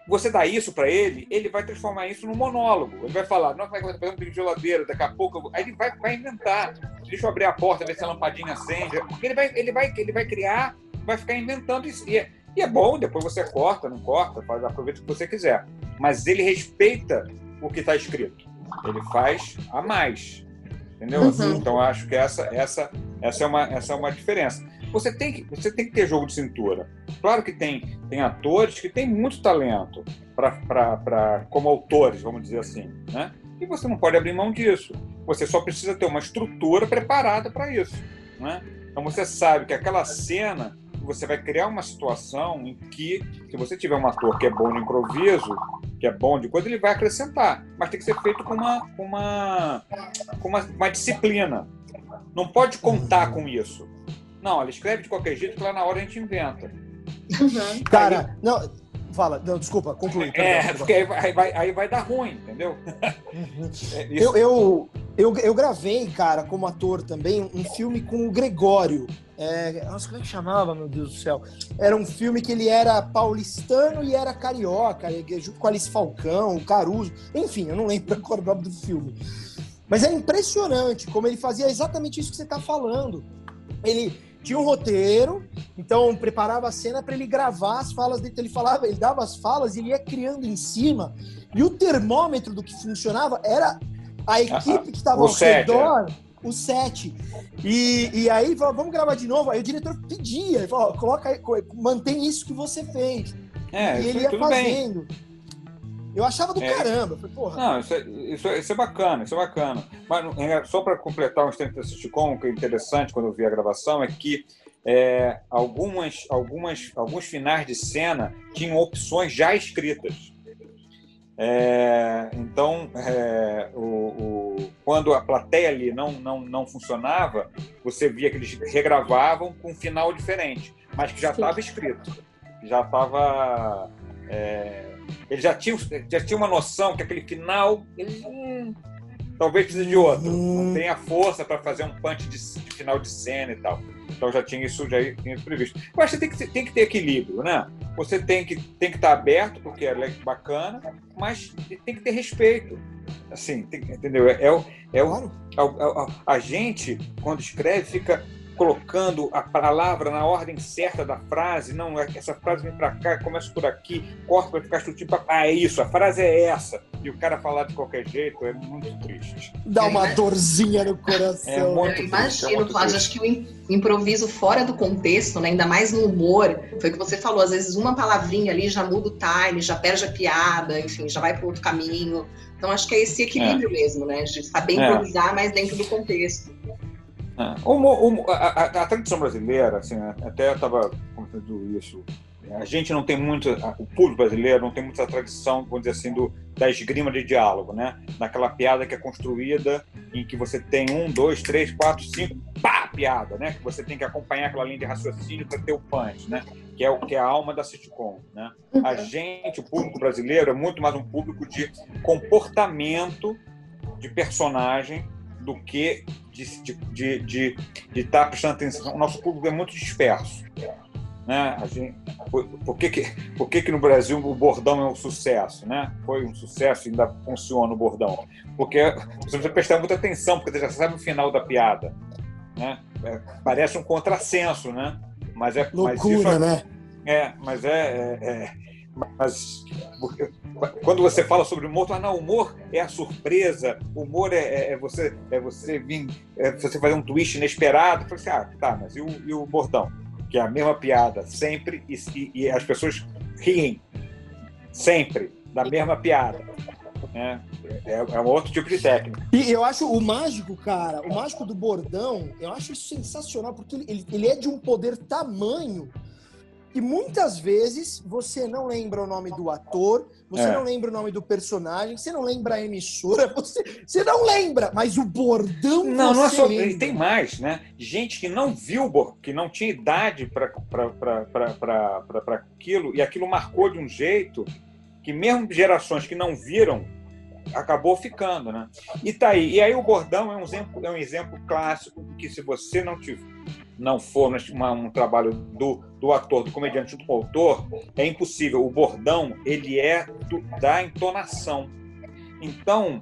Você dá isso para ele, ele vai transformar isso num monólogo. Ele vai falar: "Não, é vai fazer um pinguim de geladeira? Daqui a pouco eu vou-" aí ele vai, vai inventar. Deixa eu abrir a porta, ver se a lampadinha acende. Ele vai ele vai ele vai criar, vai ficar inventando isso. E é, e é bom, depois você corta, não corta, faz, aproveita o que você quiser. Mas ele respeita o que está escrito. Ele faz a mais. Entendeu? Uhum. Então acho que essa, essa, essa, é uma, essa é uma diferença. Você tem, que, você tem que ter jogo de cintura. Claro que tem, tem atores que têm muito talento pra, como autores, vamos dizer assim. Né? E você não pode abrir mão disso. Você só precisa ter uma estrutura preparada para isso. Né? Então você sabe que aquela cena você vai criar uma situação em que, se você tiver um ator que é bom de improviso, que é bom de coisa, ele vai acrescentar. Mas tem que ser feito com uma, com uma, com uma, uma disciplina. Não pode contar com isso. Não, ele escreve de qualquer jeito que lá na hora a gente inventa. Uhum. Cara, não. Fala, não, desculpa, conclui. perdão, É, perdão. porque aí vai, aí vai, aí vai dar ruim, entendeu? É, isso- Eu, eu, eu, eu gravei, cara, como ator também, um filme com o Gregório. É, nossa, como é que chamava, meu Deus do céu? Era um filme que ele era paulistano e era carioca, junto com Alice Falcão, o Caruso. Enfim, eu não lembro qual era o nome do filme. Mas é impressionante como ele fazia exatamente isso que você está falando. Ele tinha um roteiro, então preparava a cena para ele gravar as falas dele. Ele falava, ele dava as falas e ele ia criando em cima. E o termômetro do que funcionava era a equipe que estava ao set, redor, o set. E, e aí falava, vamos gravar de novo. Aí o diretor pedia, ele falou, coloca mantém isso que você fez. é, e ele ia tudo bem. Eu achava do É. caramba. Falei, porra. Não, isso é, isso, é, isso é bacana, isso é bacana. Mas é, só para completar um instante da sitcom, que é interessante quando eu vi a gravação, é que é, algumas, algumas, alguns finais de cena tinham opções já escritas. É, então, é, o, o- quando a plateia ali não, não, não funcionava, você via que eles regravavam com um final diferente, mas que já estava escrito. Já estava. É, ele já tinha, já tinha uma noção que aquele final. ele, hum, talvez precise de outro. Hum. Não tem a força para fazer um punch de, de final de cena e tal. Então já tinha isso, já tinha isso previsto. Eu acho que tem que, ter- tem que ter equilíbrio, né? Você tem que, tem que estar aberto, porque é bacana, mas tem que ter respeito. Assim, tem- entendeu? É, é, o- é a, a- a gente, quando escreve, fica colocando a palavra na ordem certa da frase. Não, é- essa frase vem para cá, começa por aqui, corta para ficar chutinho. pra- Ah, é isso, a frase é essa. E o cara falar de qualquer jeito é muito triste. Dá uma É. dorzinha no coração. É muito Eu triste, é imagino, muito acho que o im- improviso fora do contexto, né, ainda mais no humor, foi o que você falou, às vezes uma palavrinha ali já muda o time, já perde a piada, enfim, já vai para outro caminho. Então acho que é esse equilíbrio mesmo, né, de saber É. improvisar, mas dentro do contexto. É. O o a, a- tradição brasileira, assim, né, até eu estava comentando isso, a gente não tem muito, o público brasileiro não tem muita tradição, vamos dizer assim, do, da esgrima de diálogo, né? Daquela piada que é construída em que você tem um, dois, três, quatro, cinco, pá, piada, né? Que você tem que acompanhar aquela linha de raciocínio para ter o punch, né? Que é o que é a alma da sitcom, né? A gente, o público brasileiro, é muito mais um público de comportamento de personagem do que de estar de, de, de, estar prestando atenção. O nosso público é muito disperso. Né? A gente, por, por, que, que, por que, que no Brasil o bordão é um sucesso? Né? Foi um sucesso e ainda funciona o bordão. Porque você precisa prestar muita atenção, porque você já sabe o final da piada. Né? É, parece um contrassenso, né? Mas é, Loucura, mas isso, né? É, mas é, é, é mas quando você fala sobre humor, ah, não, humor é a surpresa, humor é, é, é você é você vir, é você fazer um twist inesperado. Falei assim, ah, tá, mas e o, e o bordão? Que é a mesma piada, sempre, e, e, as pessoas riem sempre da mesma piada. Né? É, é um outro tipo de técnica. E eu acho o mágico, cara, o mágico do bordão, eu acho isso sensacional, porque ele, ele é de um poder tamanho e muitas vezes você não lembra o nome do ator, você é. não lembra o nome do personagem, você não lembra a emissora, você, você não lembra, mas o bordão Não, não é só. lembra. Tem mais, né? Gente que não viu, que não tinha idade para aquilo, e aquilo marcou de um jeito que mesmo gerações que não viram acabou ficando, né? E tá aí. E aí o bordão é um exemplo, é um exemplo clássico que se você não tiver, não for uma, um trabalho do, do ator, do comediante junto com o autor, é impossível. O bordão ele é do, da entonação. Então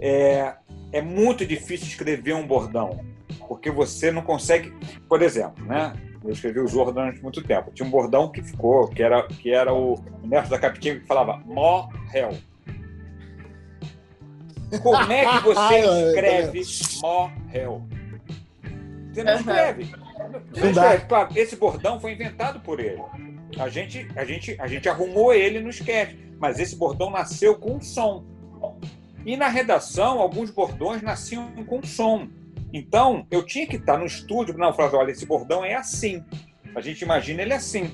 é, é muito difícil escrever um bordão, porque você não consegue, por exemplo, né? Eu escrevi o Zorro durante muito tempo. Tinha um bordão que ficou, que era, que era o, o Neto da Capitinha que falava morreu. Como é que você escreve morreu? Você não escreve. Escreve. Claro, esse bordão foi inventado por ele. A gente, a gente, a gente arrumou ele no sketch, mas esse bordão nasceu com som. E na redação, alguns bordões nasciam com som. Então, eu tinha que estar no estúdio, não, falar, olha, esse bordão é assim. A gente imagina ele assim,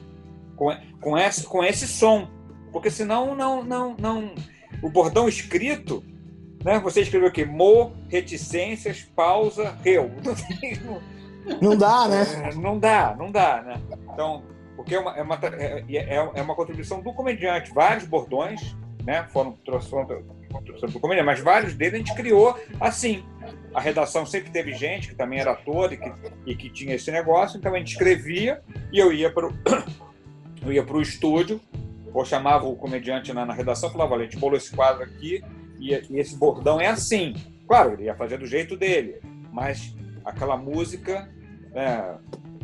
com, com, esse, com esse som. Porque senão, não, não, não. O bordão escrito, né? Você escreveu aqui, mo, reticências, pausa, reu. Não dá, né? É, não dá, não dá, né? Então, porque é uma, é uma, é, é, é uma contribuição do comediante. Vários bordões né, foram, foram do comediante, mas vários deles a gente criou assim. A redação sempre teve gente que também era ator e que, e que tinha esse negócio, então a gente escrevia e eu ia para eu ia para o estúdio, ou chamava o comediante na, na redação falava: olha, a gente bolou esse quadro aqui, e, e esse bordão é assim. Claro, ele ia fazer do jeito dele, mas aquela música, né,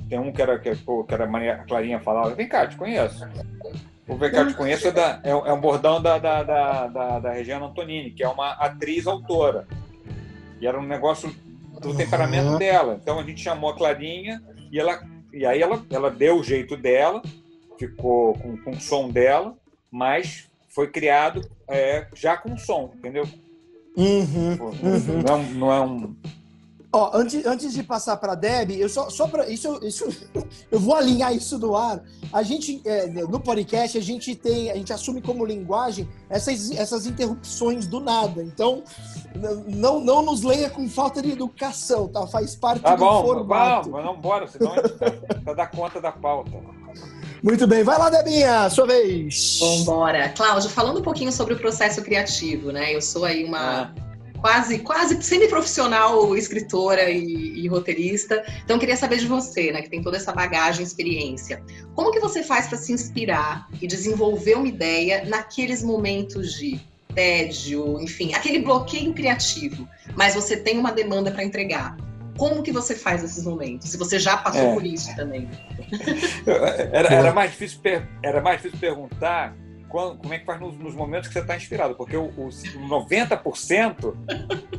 tem um que era, que, que era a Maria Clarinha falava, vem cá, te conheço. O Vem cá, te conheço é, da, é, é, um bordão da, da, da, da, da Regina Antonini, que é uma atriz autora. E era um negócio do temperamento uhum. dela. Então a gente chamou a Clarinha e ela e aí ela, ela deu o jeito dela, ficou com, com o som dela, mas foi criado é, já com som, entendeu? Uhum, uhum. Não, é não, é um. Ó, antes, antes de passar para Deb, eu só, só para isso, isso eu vou alinhar isso do ar. A gente é, no podcast a gente tem, a gente assume como linguagem essas, essas interrupções do nada. Então não, não nos leia com falta de educação, tá? Faz parte tá do bom, formato. Vamos, vamos embora, senão a gente tá, tá dar conta da pauta. Muito bem, vai lá, Debinha, sua vez. Vambora. Cláudio, falando um pouquinho sobre o processo criativo, né? Eu sou aí uma ah. Quase, quase semi-profissional escritora e, e, roteirista. Então, queria saber de você, né? Que tem toda essa bagagem, experiência. Como que você faz para se inspirar e desenvolver uma ideia naqueles momentos de tédio, enfim, aquele bloqueio criativo, mas você tem uma demanda para entregar? Como que você faz esses momentos? Se você já passou é. por isso também. era, era, mais difícil era mais difícil perguntar quando, como é que faz nos, nos momentos que você está inspirado, porque o, o 90%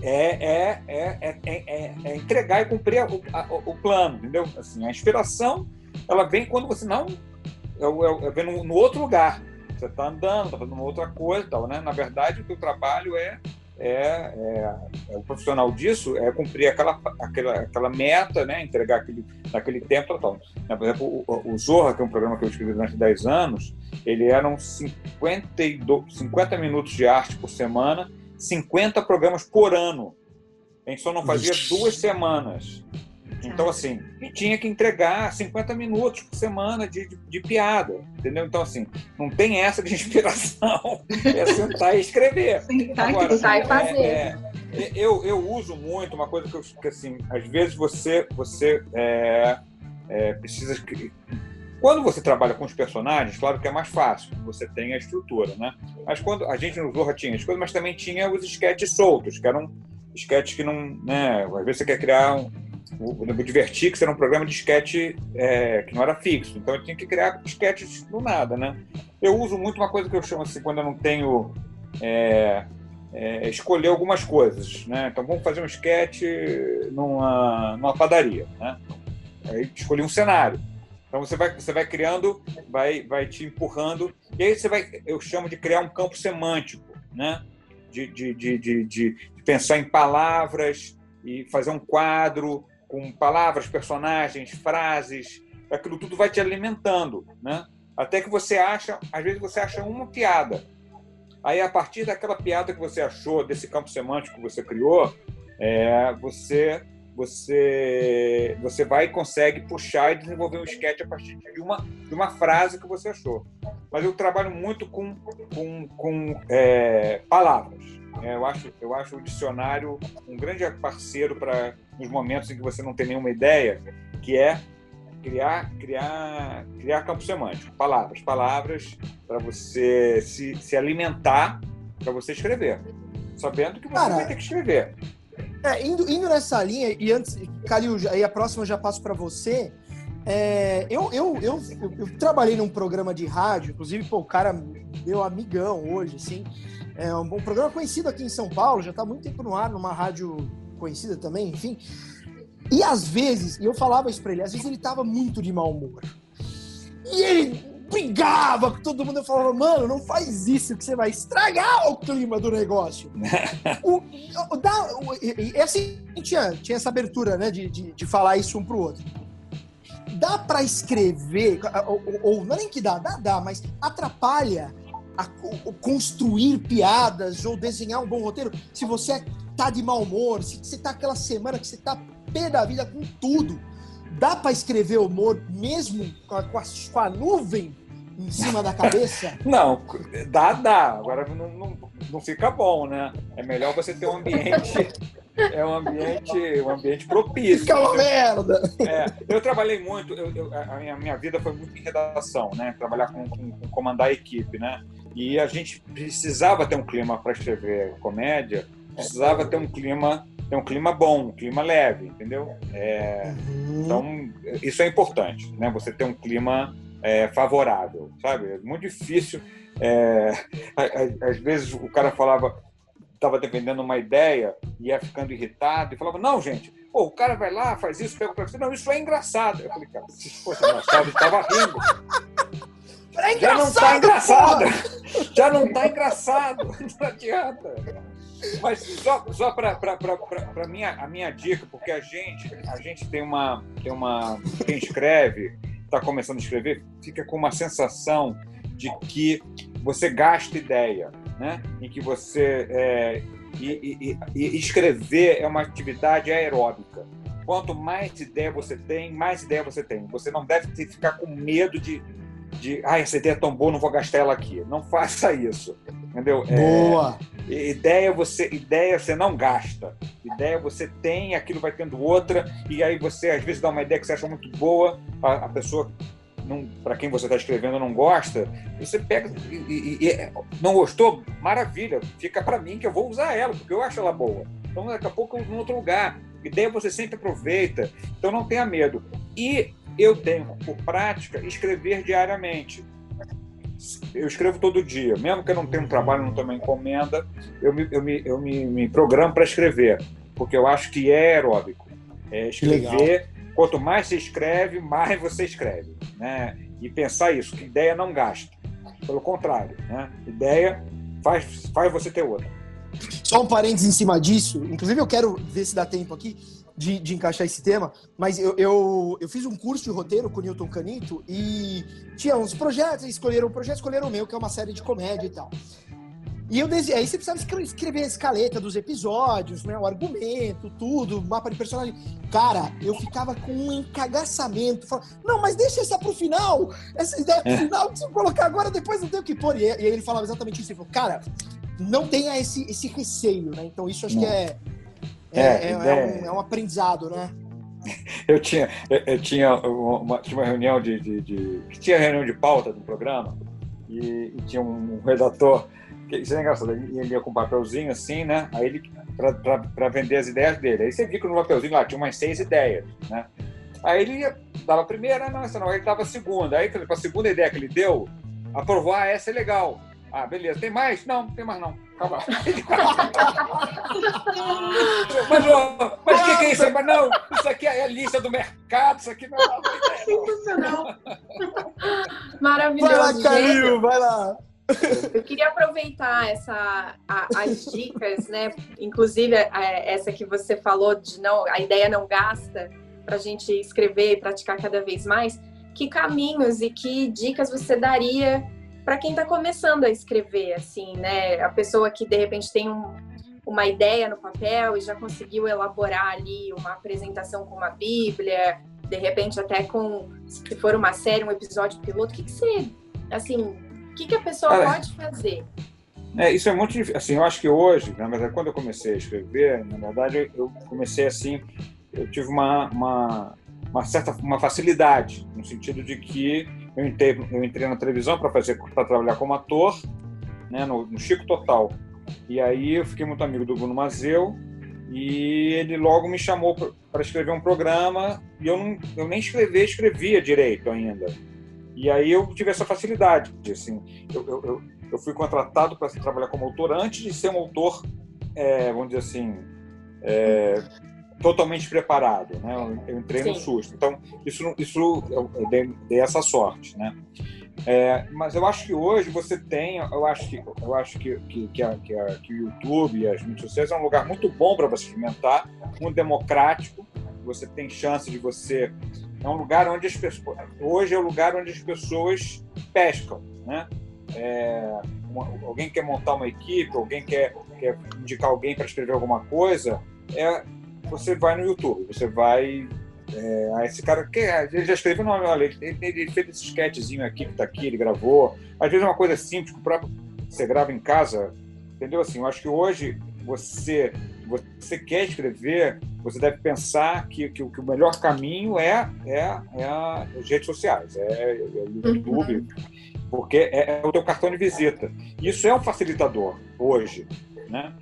é, é, é, é, entregar e cumprir o, a, o, plano, entendeu? Assim, a inspiração ela vem quando você não vem no, no outro lugar. Você está andando, está fazendo outra coisa, tal, né? Na verdade, o teu trabalho é é, é, é, o profissional disso é cumprir aquela, aquela, aquela meta, né, entregar aquele, naquele tempo total. Por exemplo, o, o Zorra, que é um programa que eu escrevi durante 10 anos, ele eram 52, 50 minutos de arte por semana, 50 programas por ano. A gente só não fazia duas semanas. Então, assim, e tinha que entregar 50 minutos por semana de, de, de, piada, entendeu? Então, assim, não tem essa de inspiração, é sentar e escrever. Sentar Agora, e é, fazer. É, é, eu, eu uso muito uma coisa que, eu, que assim, às vezes você, você é, é, precisa quando você trabalha com os personagens, claro que é mais fácil, você tem a estrutura, né? Mas quando a gente no Zorra tinha as coisas, mas também tinha os esquetes soltos, que eram esquetes que não, né? Às vezes você quer criar um, o, o Divertix era um programa de esquete é, que não era fixo, então eu tinha que criar esquetes do nada, né? Eu uso muito uma coisa que eu chamo assim, quando eu não tenho é, é, escolher algumas coisas, né? Então vamos fazer um esquete numa, numa padaria, né? Aí escolhi um cenário. Então você vai, você vai criando, vai, vai te empurrando, e aí você vai, eu chamo de criar um campo semântico, né? De, de, de, de, de pensar em palavras e fazer um quadro com palavras, personagens, frases, aquilo tudo vai te alimentando, né? Até que você acha, às vezes você acha uma piada. Aí a partir daquela piada que você achou, desse campo semântico que você criou, é, você você você vai e consegue puxar e desenvolver um sketch a partir de uma, de uma frase que você achou. Mas eu trabalho muito com, com, com é, palavras. É, eu, acho, eu acho o dicionário um grande parceiro para nos momentos em que você não tem nenhuma ideia, que é criar criar criar campo semântico, palavras, palavras para você se, se alimentar para você escrever, sabendo que você Cara, vai ter que escrever. É, indo, indo nessa linha, e antes, Calil, aí a próxima eu já passo para você. É, eu, eu, eu, eu, eu, trabalhei num programa de rádio, inclusive, pô, o cara meu amigão hoje, assim. É um, um programa conhecido aqui em São Paulo, já está muito tempo no ar, numa rádio conhecida também, enfim. E às vezes, e eu falava isso pra ele, às vezes ele tava muito de mau humor. E ele brigava com todo mundo. Eu falava, mano, não faz isso, que você vai estragar o clima do negócio. o, o, dá, o, e, e, assim, tinha, tinha essa abertura, né, de, de, de falar isso um pro outro. Dá para escrever, ou, ou, não é nem que dá, dá, dá, mas atrapalha a, a construir piadas ou desenhar um bom roteiro se você tá de mau humor, se você tá aquela semana que você tá pé da vida com tudo. Dá para escrever humor mesmo com a, com a, com a nuvem em cima da cabeça? Não, dá, dá. Agora não, não, não fica bom, né? É melhor você ter um ambiente. É um ambiente, um ambiente propício. Fica uma merda! É, eu trabalhei muito, eu, eu, a minha, minha vida foi muito em redação, né? Trabalhar com, com, com comandar a equipe, né? E a gente precisava ter um clima para escrever comédia, precisava ter um clima ter um clima bom, um clima leve, entendeu? É, uhum. Então, isso é importante, né? Você ter um clima é, favorável, sabe? É muito difícil. É, às vezes o cara falava, estava defendendo uma ideia e ia ficando irritado e falava: Não, gente, pô, o cara vai lá, faz isso, pega o você. Não, isso é engraçado. Eu falei: Cara, se fosse engraçado, estava rindo. É Já não está engraçado! Já não está engraçado! Não adianta! Mas só, só para a minha, a minha dica, porque a gente, a gente tem uma. Tem uma quem escreve, está começando a escrever, fica com uma sensação de que você gasta ideia, né? Em que você. É, e, e, e escrever é uma atividade aeróbica. Quanto mais ideia você tem, mais ideia você tem. Você não deve ficar com medo de, de ah, essa ideia é tão boa, não vou gastar ela aqui. Não faça isso. Entendeu? É, boa! É, ideia você, ideia você não gasta. Ideia você tem, aquilo vai tendo outra, e aí você às vezes dá uma ideia que você acha muito boa, a, a pessoa para quem você está escrevendo não gosta, você pega e, e, e não gostou, maravilha, fica para mim que eu vou usar ela, porque eu acho ela boa. Então daqui a pouco eu em outro lugar. Ideia você sempre aproveita, então não tenha medo. E eu tenho por prática escrever diariamente. Eu escrevo todo dia, mesmo que eu não tenha um trabalho, não tenha uma encomenda, eu me, eu me, eu me, me programo para escrever, porque eu acho que é aeróbico. É escrever, quanto mais você escreve, mais você escreve. Né? E pensar isso, que ideia não gasta. Pelo contrário, né? ideia faz, faz você ter outra. Só um parênteses em cima disso, inclusive eu quero ver se dá tempo aqui de, de encaixar esse tema, mas eu, eu, eu, fiz um curso de roteiro com o Newton Canito e tinha uns projetos, escolheram um projeto, escolheram o meu, que é uma série de comédia e tal. E eu dese... aí você precisava escrever a escaleta dos episódios, né? O argumento, tudo, mapa de personagem. Cara, eu ficava com um encagaçamento. Falava, não, mas deixa essa pro final. Essa ideia pro é. final, se eu colocar agora, depois não tem o que pôr. E aí ele falava exatamente isso. Ele falou, cara, não tenha esse, esse receio, né? Então isso acho não. que é é, é, é, um, é um aprendizado, né? Eu tinha, eu, eu tinha, uma, tinha uma reunião de, de, de, Tinha reunião de pauta do programa e, e tinha um redator que, isso é engraçado, ele ia com um papelzinho assim, né? Aí ele, para vender as ideias dele. Aí você viu que no papelzinho lá tinha umas seis ideias, né? Aí ele dava a primeira, não, essa não, ele dava a segunda. Aí, para a segunda ideia que ele deu, aprovou, ah, essa é legal. Ah, beleza, tem mais? Não, tem mais não. Calma. mas o que, que é isso? Mas não, isso aqui é a lista do mercado, isso aqui não é. Sensacional. Maravilhoso. Vai lá, Calil, vai lá. Eu queria aproveitar essa, a, as dicas, né? Inclusive a, essa que você falou de não, a ideia não gasta para a gente escrever e praticar cada vez mais. Que caminhos e que dicas você daria para quem está começando a escrever, assim, né? A pessoa que de repente tem um, uma ideia no papel e já conseguiu elaborar ali uma apresentação com uma Bíblia, de repente até com, se for uma série, um episódio piloto, o que, que você, assim, que, que a pessoa ah, pode fazer? É, isso é muito difícil. Assim, eu acho que hoje, na verdade, quando eu comecei a escrever, na verdade, eu comecei assim, eu tive uma, uma, uma certa uma facilidade, no sentido de que eu entrei, eu entrei na televisão para fazer para trabalhar como ator, né, no, no, Chico Total. E aí eu fiquei muito amigo do Bruno Mazeu e ele logo me chamou para escrever um programa e eu, não, eu nem escrever escrevia direito ainda. E aí eu tive essa facilidade. Assim, eu, eu, eu fui contratado para trabalhar como autor antes de ser um autor, é, vamos dizer assim, é, totalmente preparado. Né? Eu entrei Sim. no susto. Então, isso, isso eu, eu dei, dei, essa sorte. Né? É, mas eu acho que hoje você tem, eu acho que, eu acho que, que, que, a, que, a, que o YouTube e as mídias sociais é um lugar muito bom para você experimentar, muito democrático. Você tem chance de você é um lugar onde as pessoas. Hoje é o lugar onde as pessoas pescam, né? É, uma, alguém quer montar uma equipe, alguém quer, quer indicar alguém para escrever alguma coisa, é, você vai no YouTube, você vai. É, esse cara que ele já escreveu nome, olha, ele, ele, fez esse sketchzinho aqui que está aqui, ele gravou. Às vezes é uma coisa simples que o próprio você grava em casa, entendeu? Assim, eu acho que hoje você você quer escrever, você deve pensar que, que, que o melhor caminho é, é, é as redes sociais, é, é o YouTube, uhum. porque é, é, o teu cartão de visita. Isso é um facilitador hoje, né?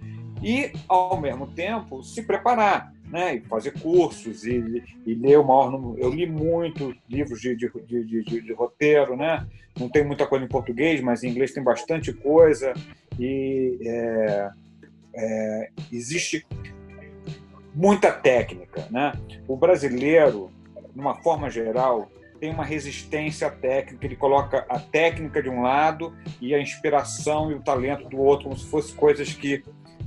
E, ao mesmo tempo, se preparar, né? E fazer cursos e, e ler o maior número. Eu li muito livros de, de, de, de, de roteiro, né? Não tem muita coisa em português, mas em inglês tem bastante coisa. E... É, é, existe muita técnica. Né? O brasileiro, de uma forma geral, tem uma resistência técnica, ele coloca a técnica de um lado e a inspiração e o talento do outro, como se fossem coisas que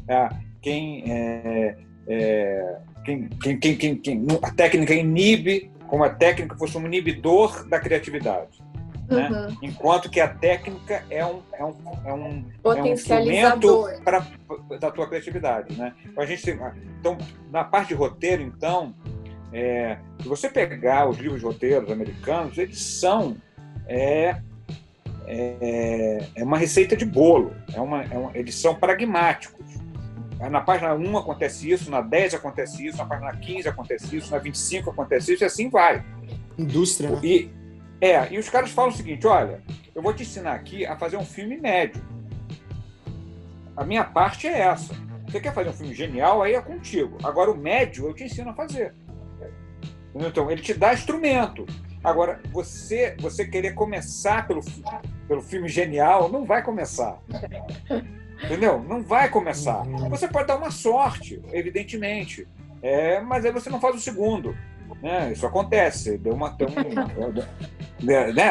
é, quem, é, é, quem, quem, quem, quem, a técnica inibe, como a técnica fosse um inibidor da criatividade. Né? Uhum. Enquanto que a técnica é um, é um, é um, é um pra, da tua criatividade. Né? Então, a gente, então, na parte de roteiro, então, é, se você pegar os livros de roteiros americanos, eles são é, é, é uma receita de bolo, é uma, é uma, eles são pragmáticos. Na página 1 acontece isso, na 10 acontece isso, na página 15 acontece isso, na 25 acontece isso, e assim vai. Indústria. Né? E, é, e os caras falam o seguinte: olha, eu vou te ensinar aqui a fazer um filme médio. A minha parte é essa. Você quer fazer um filme genial, aí é contigo. Agora, o médio eu te ensino a fazer. Então, ele te dá instrumento. Agora, você você querer começar pelo, pelo filme genial, não vai começar. Entendeu? Não vai começar. Você pode dar uma sorte, evidentemente. É, mas aí você não faz o segundo. Né? Isso acontece. Deu uma, deu um, né?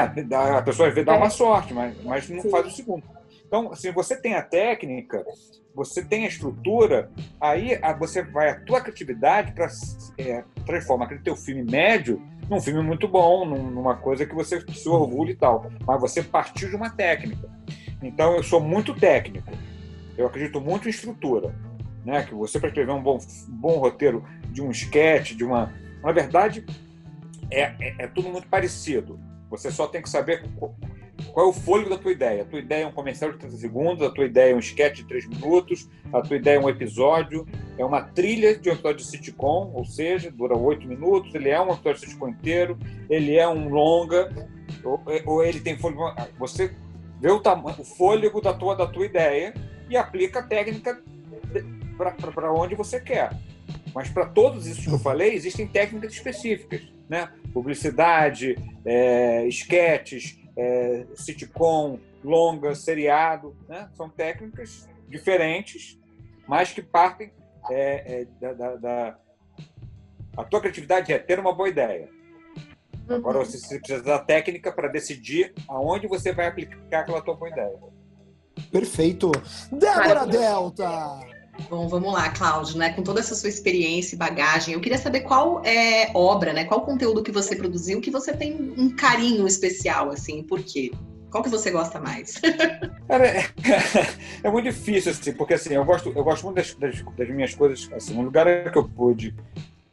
A pessoa dá uma é. sorte, mas, mas não Sim. faz o segundo. Então, se você tem a técnica, você tem a estrutura, aí você vai a tua criatividade para é, transformar aquele teu filme médio num filme muito bom, numa coisa que você se orgulha e tal. Mas você partiu de uma técnica. Então, eu sou muito técnico. Eu acredito muito em estrutura. Né? Que você, para escrever um bom, um bom roteiro de um sketch, de uma. Na verdade, é, é, é tudo muito parecido. Você só tem que saber qual é o fôlego da tua ideia? A tua ideia é um comercial de 30 segundos, a tua ideia é um sketch de 3 minutos, a tua ideia é um episódio, é uma trilha de um episódio de sitcom, ou seja, dura 8 minutos, ele é um episódio de sitcom inteiro, ele é um longa, ou, ou ele tem fôlego. Você vê o, tamanho, o fôlego da tua, da tua ideia e aplica a técnica para onde você quer. Mas para todos isso que eu falei, existem técnicas específicas, né? Publicidade, é, esquetes, é, sitcom, longa, seriado, né? São técnicas diferentes, mas que partem é, é, da, da, A tua criatividade é ter uma boa ideia. Uhum. Agora você precisa da técnica para decidir aonde você vai aplicar aquela tua boa ideia. Perfeito. Débora Delta! Bom, vamos lá, Cláudio, né? Com toda essa sua experiência e bagagem, eu queria saber qual é obra, né? Qual conteúdo que você produziu que você tem um carinho especial, assim, por quê? Qual que você gosta mais? Cara, é, é, muito difícil, assim, porque assim, eu gosto, eu gosto muito das, das, das minhas coisas, assim, um lugar que eu pude,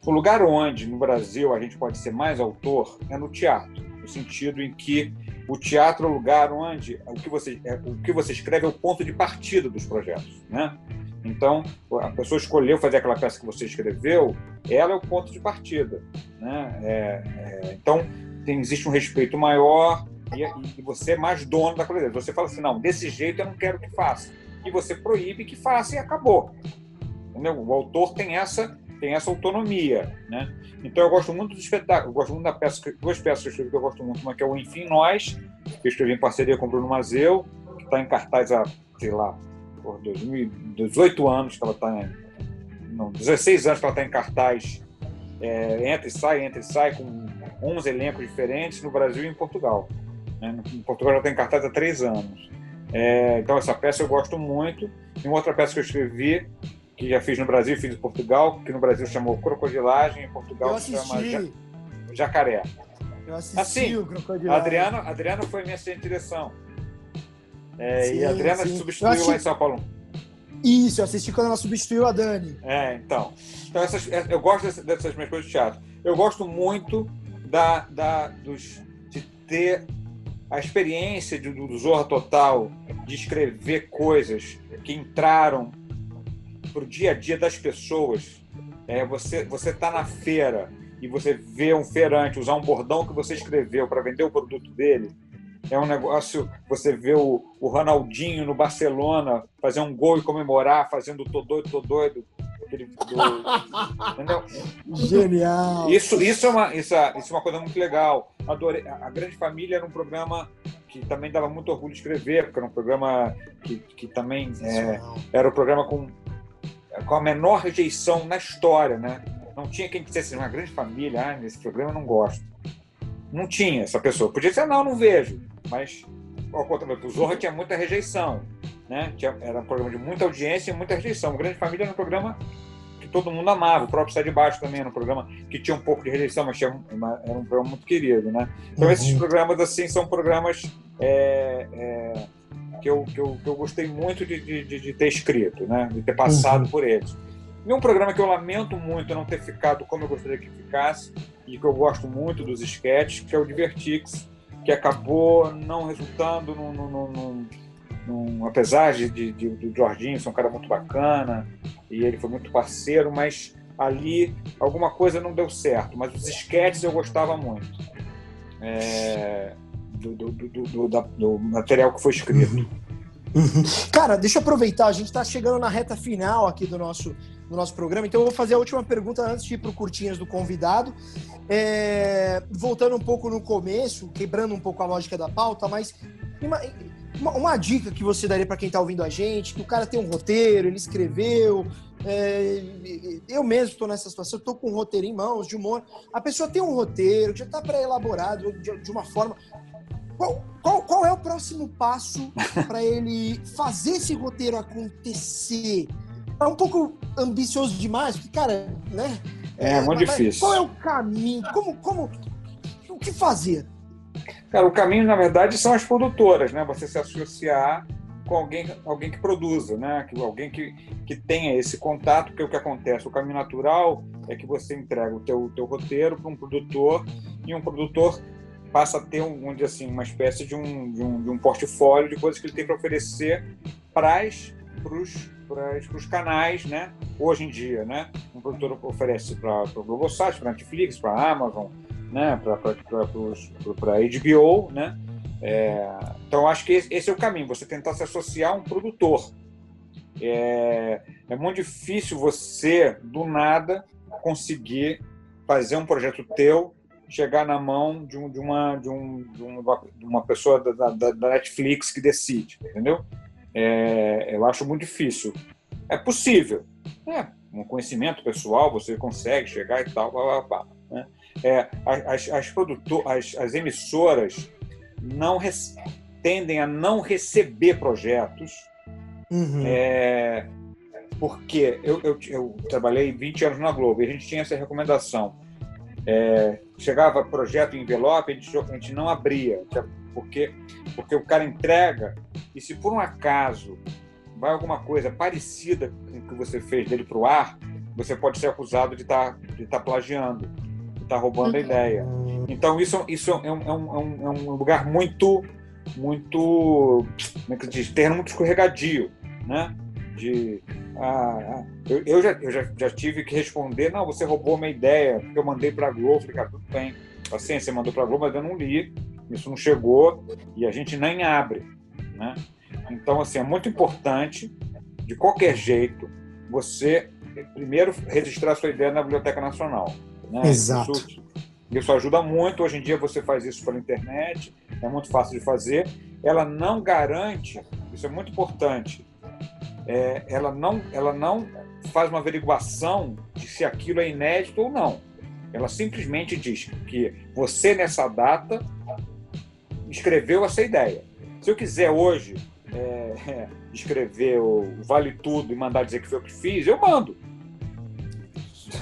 o lugar onde no Brasil a gente pode ser mais autor é no teatro, no sentido em que o teatro é o lugar onde o que você, é, o que você escreve é o ponto de partida dos projetos, né? Então, a pessoa escolheu fazer aquela peça que você escreveu, ela é o ponto de partida. Né? É, é, então, tem, existe um respeito maior e, e, você é mais dono da coisa. Você fala assim, não, desse jeito eu não quero que faça. E você proíbe que faça e acabou. Entendeu? O autor tem essa tem essa autonomia, né? Então eu gosto muito do espetáculo, gosto muito da peça, duas peças que eu escrevi que eu gosto muito, uma que é o Enfim Nós, que eu escrevi em parceria com o Bruno Mazeu, que está em cartaz há, sei lá, por 2018 anos que ela está. Não, 16 anos que ela está em cartaz. É, entra e sai, entra e sai, com 11 elencos diferentes no Brasil e em Portugal. Né? Em Portugal ela está em cartaz há três anos. É, então, essa peça eu gosto muito. E uma outra peça que eu escrevi, que já fiz no Brasil fiz em Portugal, que no Brasil chamou Crocodilagem, em Portugal chama Jacaré. Eu assisti assim, o Crocodilagem. Adriano, Adriano foi minha assistente de direção. É, sim, e a Adriana sim. substituiu assisti... lá em São Paulo. Isso, eu assisti quando ela substituiu a Dani. É, então. Então essas, é, eu gosto dessas, dessas minhas coisas de teatro. Eu gosto muito da, da, dos, de ter a experiência de, do Zorra Total de escrever coisas que entraram para o dia a dia das pessoas. É, você você está na feira e você vê um feirante usar um bordão que você escreveu para vender o produto dele é um negócio, você vê o, o Ronaldinho no Barcelona fazer um gol e comemorar, fazendo tô doido, tô doido. Aquele, do, Genial! Isso, isso, é uma, isso, é, isso é uma coisa muito legal. Adorei. A Grande Família era um programa que também dava muito orgulho de escrever, porque era um programa que, que também é, era o um programa com, com a menor rejeição na história, né? Não tinha quem dissesse uma grande família, ah, nesse programa eu não gosto. Não tinha essa pessoa. Podia dizer, não, não vejo mas ao contrário, o Zorra tinha muita rejeição, né? Tinha, era um programa de muita audiência e muita rejeição. O Grande Família era um programa que todo mundo amava, o próprio Sai de Baixo também era um programa que tinha um pouco de rejeição, mas tinha uma, era um programa muito querido, né? Então uhum. esses programas assim são programas é, é, que, eu, que, eu, que eu gostei muito de, de, de ter escrito, né? De ter passado uhum. por eles. E um programa que eu lamento muito não ter ficado como eu gostaria que ficasse e que eu gosto muito dos sketches, que é o Divertix, que acabou não resultando num, num, num, apesar de, de, de, do Jorginho ser um cara muito bacana e ele foi muito parceiro, mas ali alguma coisa não deu certo. Mas os esquetes eu gostava muito é, do, do, do, do, material que foi escrito. Uhum. Uhum. Cara, deixa eu aproveitar, a gente está chegando na reta final aqui do nosso, do nosso programa, então eu vou fazer a última pergunta antes de ir para o Curtinhas do convidado. É, voltando um pouco no começo, quebrando um pouco a lógica da pauta, mas uma, uma, uma dica que você daria para quem está ouvindo a gente, que o cara tem um roteiro, ele escreveu, é, eu mesmo estou nessa situação, estou com um roteiro em mãos de humor. A pessoa tem um roteiro que já está pré-elaborado de, de, uma forma. Qual, qual, qual é o próximo passo para ele fazer esse roteiro acontecer? É um pouco ambicioso demais, porque, cara, né? É, é muito difícil. Qual é o caminho? Como, como, o que fazer? Cara, o caminho, na verdade, são as produtoras, né? Você se associar com alguém, alguém que produza, né? Que, alguém que, que tenha esse contato, porque o que acontece, o caminho natural é que você entrega o teu, teu roteiro para um produtor e um produtor passa a ter um, assim, uma espécie de um, de, um, de um portfólio de coisas que ele tem para oferecer para os canais, né? Hoje em dia, né? Um produtor oferece para o Globosat, para Netflix, para Amazon, né? Para HBO, né? É, então, acho que esse é o caminho, você tentar se associar a um produtor. É, é muito difícil você, do nada, conseguir fazer um projeto teu chegar na mão de, um, de, uma, de, um, de, uma, pessoa da, da, da, Netflix que decide, entendeu? É, eu acho muito difícil. É possível. É, um conhecimento pessoal, você consegue chegar e tal, blá, blá, blá, né? é, as, as, as, as emissoras não tendem a não receber projetos. Uhum. É, porque eu, eu, eu, trabalhei 20 anos na Globo e a gente tinha essa recomendação. É, chegava projeto em envelope, a gente, a gente não abria, porque, porque o cara entrega e se por um acaso vai alguma coisa parecida com o que você fez dele para o ar, você pode ser acusado de estar tá, de tá plagiando, de estar tá roubando uhum. a ideia. Então isso, isso é, um, é, um, é um lugar muito, muito, como é que diz, terreno muito escorregadio, né? De, ah, ah, eu, eu, já, eu já, já tive que responder, não, você roubou uma ideia, porque eu mandei para a Globo, falei, cara, tudo bem, assim, você mandou para a Globo, mas eu não li, isso não chegou e a gente nem abre, né? Então, assim, é muito importante, de qualquer jeito, você primeiro registrar sua ideia na Biblioteca Nacional. Né? Exato. Isso, isso ajuda muito. Hoje em dia você faz isso pela internet, é muito fácil de fazer. Ela não garante, isso é muito importante, é, ela, não, ela não faz uma averiguação de se aquilo é inédito ou não. Ela simplesmente diz que você, nessa data, escreveu essa ideia. Se eu quiser hoje é, escrever o Vale Tudo e mandar dizer que foi eu que fiz, eu mando.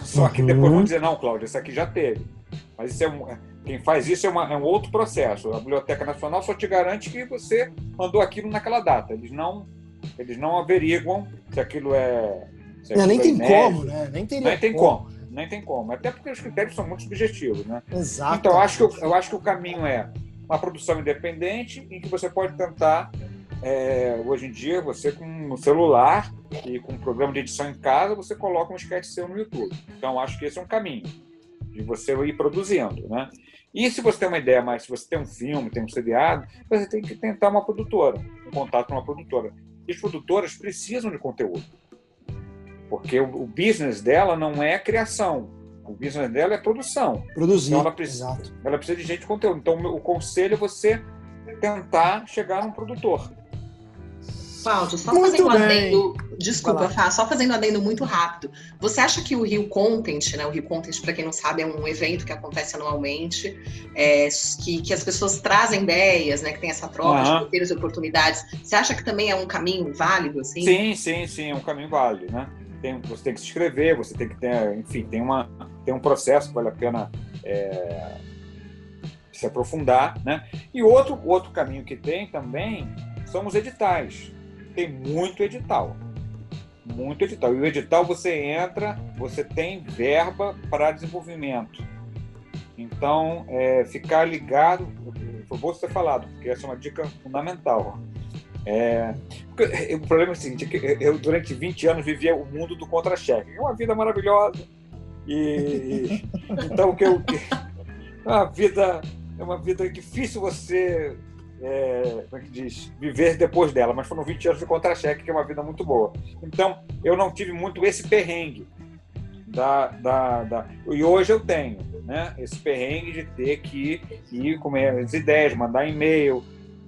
Só que depois vão dizer, não, Cláudio, isso aqui já teve. Mas isso é um, quem faz isso é, uma, é, um outro processo. A Biblioteca Nacional só te garante que você mandou aquilo naquela data. Eles não, eles não averiguam se aquilo é. Se aquilo nem é tem inédito. como, né? Nem, teria nem tem como. como. Nem tem como. Até porque os critérios são muito subjetivos, né? Exato. Então, eu acho, que, eu acho que o caminho é uma produção independente em que você pode tentar é, hoje em dia, você com no celular e com um programa de edição em casa, você coloca um sketch seu no YouTube. Então, acho que esse é um caminho de você ir produzindo, né? E se você tem uma ideia mais, se você tem um filme, tem um seriado, você tem que tentar uma produtora, um contato com uma produtora. E as produtoras precisam de conteúdo. Porque o, o business dela não é criação, o business dela é produção. Produzir. Então ela precisa, exato. ela precisa de gente de conteúdo. Então o conselho é você tentar chegar num produtor. Cláudio, só muito fazendo um adendo. Desculpa, Fá, só fazendo um adendo muito rápido. Você acha que o Rio Content, né? O Rio Content, para quem não sabe, é um evento que acontece anualmente, é, que, que as pessoas trazem ideias, né? Que tem essa troca uhum. de roteiros e oportunidades. Você acha que também é um caminho válido, assim? Sim, sim, sim, é um caminho válido, né? Tem, você tem que se inscrever, você tem que ter, enfim, tem, uma, tem um processo que vale a pena é, se aprofundar, né? E outro, outro caminho que tem também são os editais tem muito edital. Muito edital. E o edital você entra, você tem verba para desenvolvimento. Então, é, ficar ligado, foi bom você falado, porque essa é uma dica fundamental. É, o problema é o seguinte, é eu durante 20 anos vivia o mundo do contra-cheque. É uma vida maravilhosa. E, então, o que eu, é uma vida, é uma vida difícil você é, como é que diz, viver depois dela, mas foram 20 anos de contra-cheque, que é uma vida muito boa. Então, eu não tive muito esse perrengue. Da, da, da... E hoje eu tenho né, esse perrengue de ter que ir com as ideias, mandar e-mail,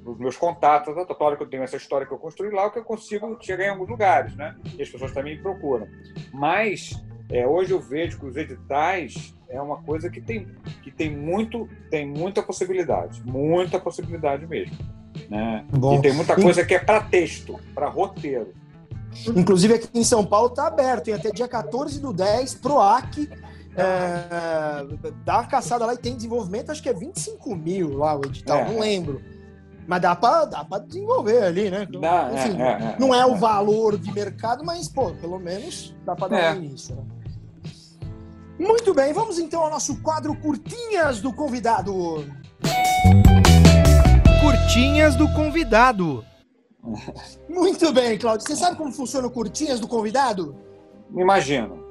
os meus contatos, a toda hora que eu tenho essa história que eu construí lá, que eu consigo chegar em alguns lugares, né? E as pessoas também me procuram. Mas é, hoje eu vejo que os editais é uma coisa que tem, que tem, muito, tem muita possibilidade, muita possibilidade mesmo. Né? Bom, e tem muita coisa que é para texto, para roteiro. Inclusive aqui em São Paulo está aberto, tem até dia 14 do 10, PROAC, é, dá uma caçada lá e tem desenvolvimento, acho que é 25 mil lá o edital, é, não lembro. Mas dá pra, dá pra desenvolver ali, né? Dá, Enfim, é, é, é, não é, o valor de mercado, mas, pô, pelo menos dá pra dar É. um início, né? Muito bem, vamos então ao nosso quadro Curtinhas do Convidado. Curtinhas do convidado. Muito bem, Claudio. Você sabe como funciona o Curtinhas do Convidado? Imagino.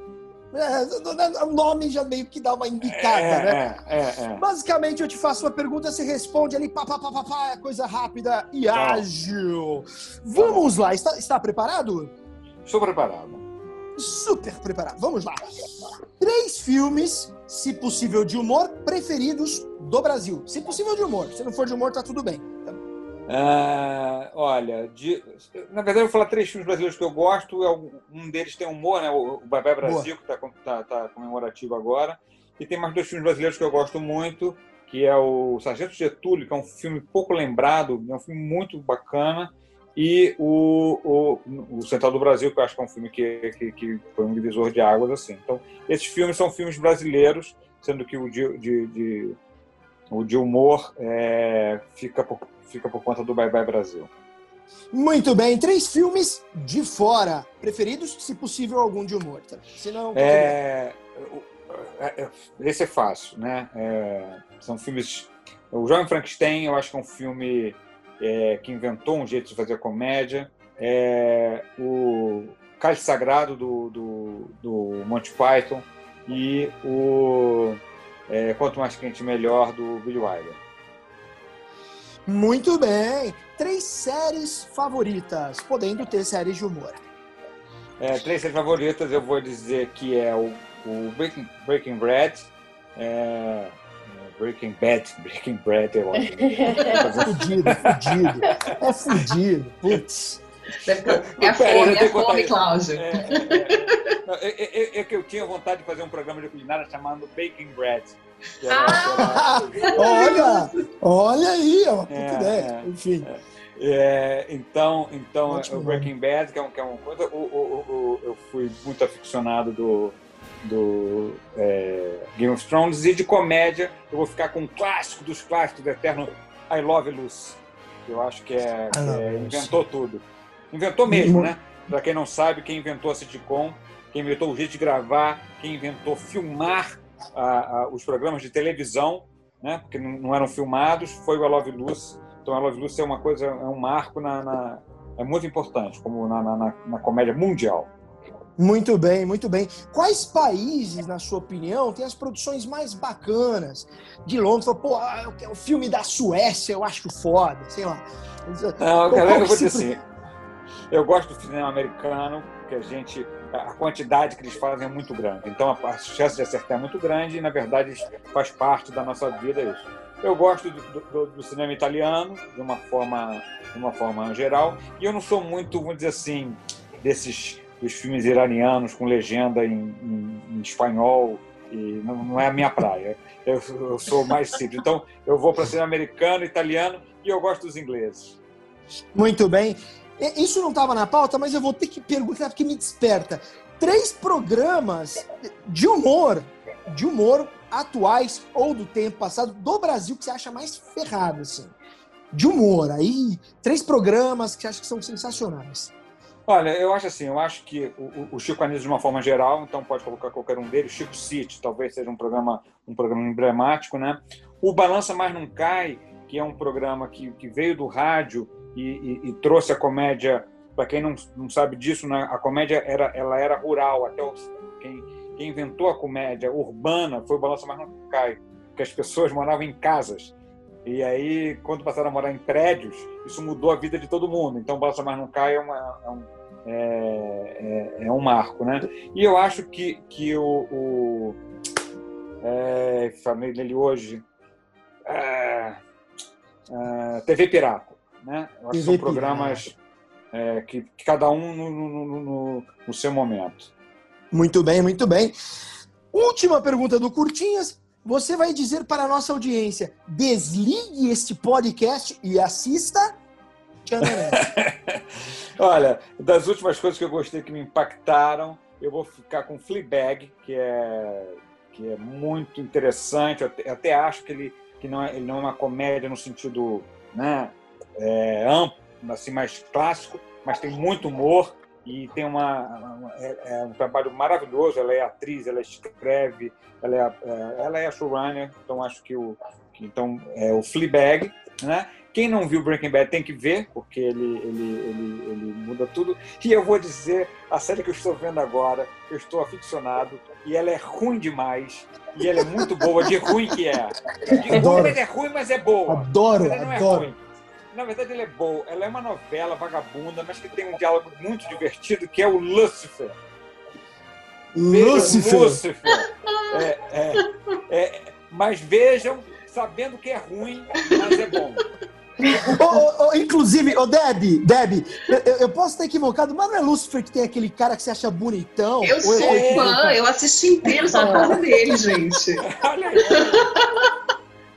É, o nome já meio que dá uma indicada, É, né? é, é, é. Basicamente, eu te faço uma pergunta, você responde ali, pá, pá, pá, pá, pá, é coisa rápida e Tá. ágil. Vamos lá, está, está preparado? Estou preparado. Super preparado. Vamos lá. Três filmes, se possível de humor, preferidos do Brasil. Se possível de humor. Se não for de humor, tá tudo bem. Ah, olha, de- na verdade eu vou falar três filmes brasileiros que eu gosto. é um- deles tem humor, né? O Bye Brasil, que está comemorativo agora. E tem mais dois filmes brasileiros que eu gosto muito, que é o Sargento Getúlio, que é um filme pouco lembrado, é um filme muito bacana. E o, o, o Central do Brasil, que eu acho que é um filme que, que, que foi um divisor de águas. assim. Então, esses filmes são filmes brasileiros, sendo que o de, de, de- o de humor é, fica, por, fica por conta do Bye Bye Brasil. Muito bem. Três filmes de fora. Preferidos, se possível, algum de humor. Tá? Se não, é, esse é fácil, né? É, são filmes. O Jovem Frankenstein, eu acho que é um filme é, que inventou um jeito de fazer comédia. É, o Cálice Sagrado do, do, do Monty Python e o é, Quanto Mais Quente Melhor do Billy Wilder. Muito bem. Três séries favoritas, podendo ter séries de humor. É, três séries favoritas, eu vou dizer que é o, o Breaking, Breaking Bad, é, Breaking Bad, Breaking Bad é ótimo. fudido, fudido. É fudido. Putz. É Pera, fome, é que fome. Cláudio. É, é, é, é- é que eu tinha vontade de fazer um programa de culinária chamado Baking Bread. era- Ah, era- olha, olha aí, é uma puta É, ideia. é, Enfim. É, então, então Ótimo o Breaking Bad, que é, um, que é uma coisa, o, o- o- o- eu fui muito aficionado do, do é, Game of Thrones e de comédia, eu vou ficar com um clássico dos clássicos do eterno I Love Lucy. que Eu acho que é, I é, inventou tudo. Inventou mesmo, né? Para quem não sabe, quem inventou a sitcom, quem inventou o jeito de gravar, quem inventou filmar a- a- os programas de televisão, né? Porque não, não eram filmados, foi o I Love Lucy. Então, a Love Lucy é uma coisa, é um marco na, na- é muito importante, como na- na- na comédia mundial. Muito bem, muito bem. Quais países, na sua opinião, têm as produções mais bacanas? De Londres, pô, ah, o filme da Suécia, eu acho foda, sei lá. Não, galera, eu vou dizer assim, eu gosto do cinema americano, que a gente, a quantidade que eles fazem é muito grande. Então a chance de acertar é muito grande e, na verdade, faz parte da nossa vida isso. Eu gosto do, do- do cinema italiano, de uma forma, de uma forma geral, e eu não sou muito, vamos dizer assim, desses dos filmes iranianos com legenda em, em- em espanhol, e não, não é a minha praia. Eu, eu sou mais simples. Então, eu vou para cinema americano, italiano, e eu gosto dos ingleses. Muito bem. Isso não estava na pauta, mas eu vou ter que perguntar porque me desperta. Três programas de humor, de humor atuais ou do tempo passado do Brasil que você acha mais ferrado, assim. De humor. Aí, três programas que você acha que são sensacionais. Olha, eu acho assim, eu acho que o, o- o Chico Anísio de uma forma geral, então pode colocar qualquer um deles, Chico City, talvez seja um programa, um programa emblemático, né? O Balança Mais Não Cai, que é um programa que, que veio do rádio e, e- e trouxe a comédia, para quem não, não sabe disso, né? a comédia era, ela era rural, até os- quem, quem inventou a comédia urbana foi o Balança Mais Não Cai, que as pessoas moravam em casas. E aí, quando passaram a morar em prédios, isso mudou a vida de todo mundo. Então, o Balança Mais Não Cai é, uma- é um, é, é- é um marco, né? E eu acho que, que o... o é, falei dele hoje... é, é, TV Pirata, né? Eu acho que são programas é, que, que cada um no, no- no- no- no seu momento. Muito bem, muito bem. Última pergunta do Curtinhas. Você vai dizer para a nossa audiência: desligue este podcast e assista. Olha, das últimas coisas que eu gostei que me impactaram, eu vou ficar com Fleabag, que é que é muito interessante. Eu até, eu até acho que ele que não é, ele não é uma comédia no sentido, né, é, amplo, assim, mais clássico, mas tem muito humor e tem uma, uma é, é, um trabalho maravilhoso. Ela é atriz, ela escreve, ela é, é ela é a showrunner, então acho que o então é o Fleabag, né? Quem não viu Breaking Bad tem que ver, porque ele, ele, ele, ele muda tudo. E eu vou dizer, a série que eu estou vendo agora, eu estou aficionado, e ela é ruim demais. E ela é muito boa, de ruim que é. De ruim, mas é ruim, mas é boa. Adoro, ela não é adoro. ruim. Na verdade, ela é boa. Ela é uma novela vagabunda, mas que tem um diálogo muito divertido, que é o Lucifer. Lucifer. Lucifer. É, é, é, mas vejam, sabendo que é ruim, mas é bom. Oh, oh, inclusive, ô oh, Deb, Deb, eu, eu, posso estar equivocado, mas não é Lucifer que tem aquele cara que você acha bonitão? Eu sou eu fã, eu assisti inteiro só por causa dele, gente. Olha aí.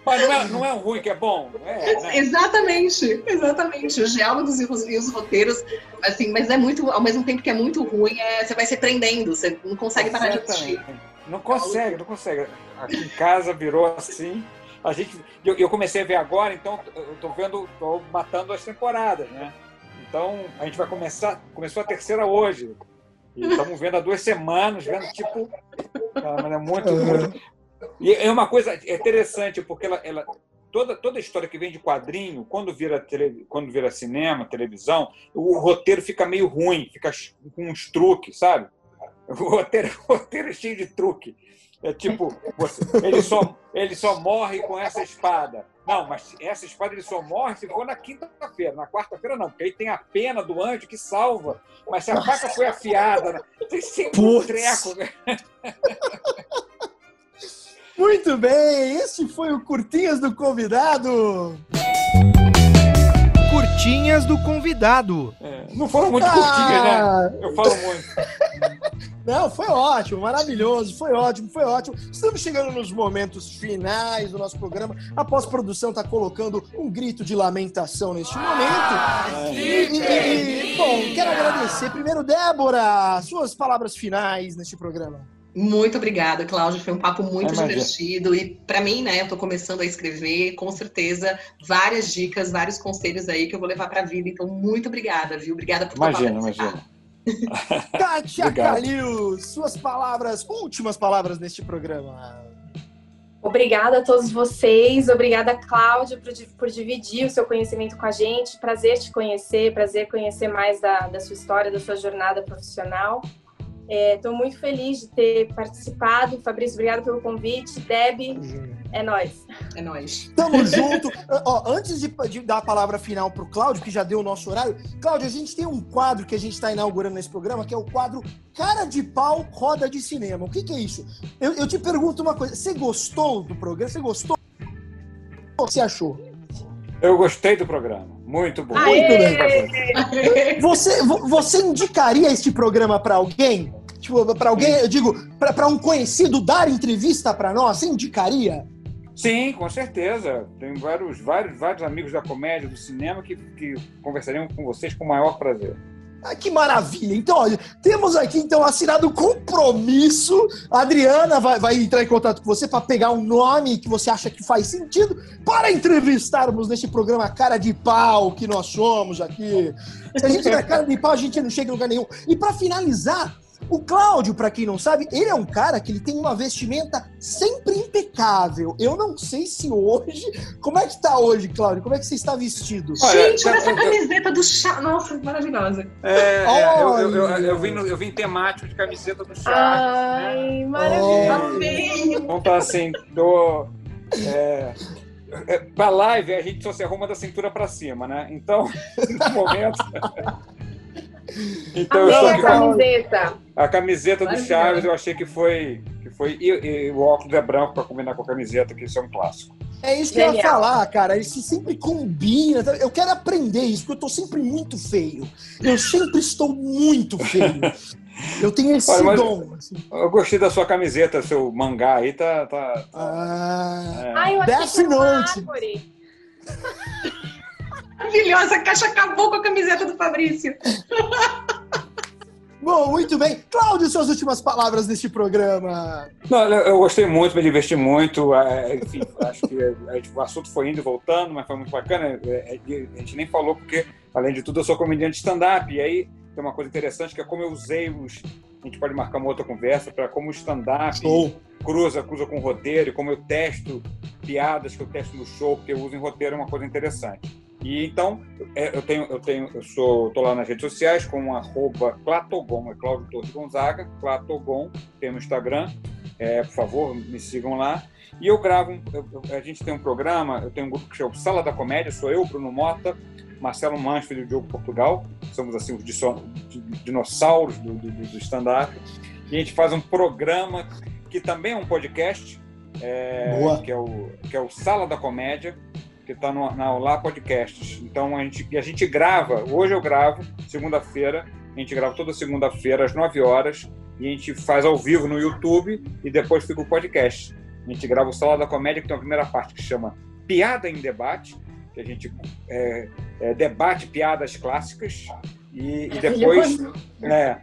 Mas não é, não é ruim que é bom? É, né? Exatamente, exatamente. Os diálogos e os, e os, roteiros, assim, mas é muito, ao mesmo tempo que é muito ruim, é, você vai se prendendo, você não consegue parar de assistir. Não consegue, não consegue. Aqui em casa virou assim. A gente, eu, eu comecei a ver agora, então eu tô vendo, tô matando as temporadas, né? Então a gente vai começar, começou a terceira hoje. E estamos vendo há duas semanas, vendo tipo, é muito, muito. E é uma coisa interessante porque ela, ela toda toda história que vem de quadrinho, quando vira tele, quando vira cinema, televisão, o roteiro fica meio ruim, fica com uns truques, sabe? O roteiro, o roteiro é cheio de truque. É tipo, você, ele, só, ele só morre com essa espada. Não, mas essa espada ele só morre se for na quinta-feira. Na quarta-feira não, porque aí tem a pena do anjo que salva. Mas se a faca foi afiada, né? tem sempre um treco. Né? Muito bem, esse foi o Curtinhas do Convidado. Curtinhas do Convidado. É, não foram muito ah, curtinhas, né? Eu falo muito. Não, foi ótimo, maravilhoso, foi ótimo, foi ótimo. Estamos chegando nos momentos finais do nosso programa. A pós-produção está colocando um grito de lamentação neste momento. E, e, e, bom, quero agradecer primeiro, Débora, suas palavras finais neste programa. Muito obrigada, Cláudia. Foi um papo muito é divertido. E para mim, né, eu estou começando a escrever, com certeza, várias dicas, vários conselhos aí que eu vou levar para a vida. Então, muito obrigada, viu? Obrigada por Imagina, imagina. Kátia Calil, suas palavras, últimas palavras neste programa. Obrigada a todos vocês, obrigada, Cláudia, por, por, dividir o seu conhecimento com a gente. Prazer te conhecer, prazer conhecer mais da, da sua história, da sua jornada profissional. Estou é, muito feliz de ter participado. Fabrício, obrigado pelo convite. Deb, é nós. É nós. Tamo junto. Ó, antes de, de, dar a palavra final para o Cláudio, que já deu o nosso horário, Cláudio, a gente tem um quadro que a gente está inaugurando nesse programa, que é o quadro Cara de Pau Roda de Cinema. O que, que é isso? Eu, eu te pergunto uma coisa. Você gostou do programa? Você gostou? O que você achou? Eu gostei do programa. Muito bom. Muito bem. Você, você indicaria este programa para alguém? Tipo, para alguém, eu digo, para um conhecido dar entrevista para nós, você indicaria? Sim, com certeza. Tem vários, vários, vários amigos da comédia, do cinema que, que conversariam com vocês com o maior prazer. Ah, que maravilha! Então, olha, temos aqui então assinado compromisso. A Adriana vai, vai entrar em contato com você para pegar um nome que você acha que faz sentido para entrevistarmos neste programa Cara de Pau que nós somos aqui. Se a gente der cara de pau, a gente não chega em lugar nenhum. E para finalizar, o Cláudio, para quem não sabe, ele é um cara que ele tem uma vestimenta sempre impecável. Eu não sei se hoje. Como é que tá hoje, Cláudio? Como é que você está vestido? Gente, olha essa camiseta do chá. Nossa, maravilhosa. É, é eu, eu, eu, eu, vim no, eu vim temático de camiseta do chá. Ai, né? maravilhoso. Vamos falar assim, do. É, é, pra live a gente só se arruma da cintura para cima, né? Então, no momento. Então, Amei a camiseta. A camiseta do Chaves eu achei que foi. Que foi e, e o óculos é branco para combinar com a camiseta, que isso é um clássico. É isso que Genial. eu ia falar, cara. Isso sempre combina. Eu quero aprender isso, porque eu tô sempre muito feio. Eu sempre estou muito feio. Eu tenho esse Olha, dom. Assim. Eu gostei da sua camiseta, seu mangá aí tá. tá, tá ah, é. Ai, eu achei que árvore. Maravilhosa, a caixa acabou com a camiseta do Fabrício. Bom, Muito, bem. Cláudio, suas últimas palavras neste programa. Não, eu gostei muito, me diverti muito. é, Enfim, acho que é, o assunto foi indo e voltando, mas foi muito bacana. É, é, A gente nem falou porque, além de tudo, eu sou comediante de stand-up. E aí tem uma coisa interessante que é como eu usei os. A gente pode marcar uma outra conversa para como o stand-up cruza, cruza com roteiro, e como eu testo piadas que eu testo no show, que eu uso em roteiro, é uma coisa interessante. E então, é, eu tenho, eu tenho, eu sou, tô lá nas redes sociais com arroba Clatogon, é Cláudio Torres Gonzaga, Clatogon, tem no Instagram, é, por favor, me sigam lá. E eu gravo, eu- a gente tem um programa, eu tenho um grupo que chama Sala da Comédia, sou eu, Bruno Mota, Marcelo Mansfield e o Diogo Portugal, somos assim os dinossauros do, do, do stand-up. E a gente faz um programa que também é um podcast, é, que, é o, que é o Sala da Comédia, que está na Olá Podcasts. Então a gente, a gente grava, hoje eu gravo, segunda-feira, a gente grava toda segunda-feira às 9 horas, e a gente faz ao vivo no YouTube e depois fica o podcast. A gente grava o Sala da Comédia, que tem uma primeira parte que chama Piada em Debate, que a gente é, é, debate piadas clássicas, e, e depois. É,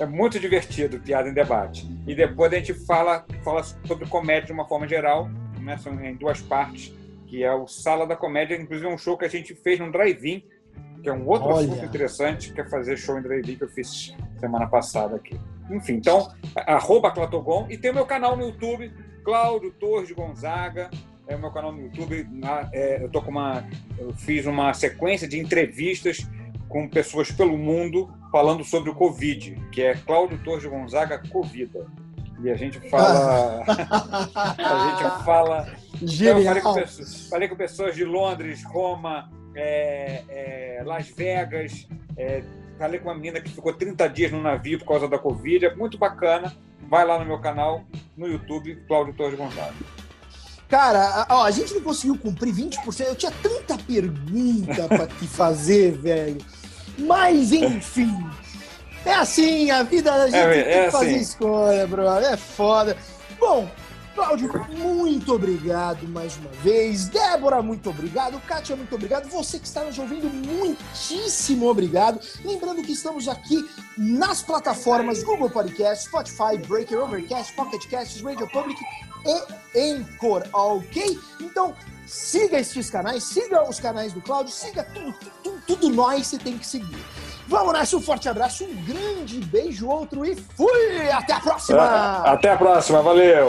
é muito divertido piada em debate. E depois a gente fala, fala sobre comédia de uma forma geral, né? São em duas partes, que é o Sala da Comédia, inclusive é um show que a gente fez num drive-in, que é um outro Olha. assunto interessante, que é fazer show em drive-in que eu fiz semana passada aqui. Enfim, então, arroba Clatogon, e tem o meu canal no YouTube, Cláudio Torres Gonzaga, é o meu canal no YouTube, na- é, eu tô com uma, eu fiz uma sequência de entrevistas com pessoas pelo mundo falando sobre o Covid, que é Cláudio Torres de Gonzaga Covida. E a gente fala. a gente fala. Então, eu falei, com Genial. pessoas, falei com pessoas de Londres, Roma, é, é, Las Vegas. é, falei com uma menina que ficou 30 dias no navio por causa da Covid. É muito bacana. Vai lá no meu canal, no YouTube, Cláudio Torres Gonzaga. Cara, a- ó, a gente não conseguiu cumprir 20%. Eu tinha tanta pergunta pra te fazer, velho. Mas, enfim. É assim, a vida a gente É, tem que é fazer assim. escolha, brother. É foda. Bom, Cláudio, muito obrigado mais uma vez. Débora, muito obrigado. Kátia, muito obrigado. Você que está nos ouvindo, muitíssimo obrigado. Lembrando que estamos aqui nas plataformas Google Podcast, Spotify, Breaker, Overcast, Pocket Casts, Radio Public e Anchor, ok? Então, siga estes canais, siga os canais do Cláudio, siga tudo, tudo, tudo nós você tem que seguir. Vamos nessa, um forte abraço, um grande beijo, outro e fui! Até a próxima! Até a próxima, valeu!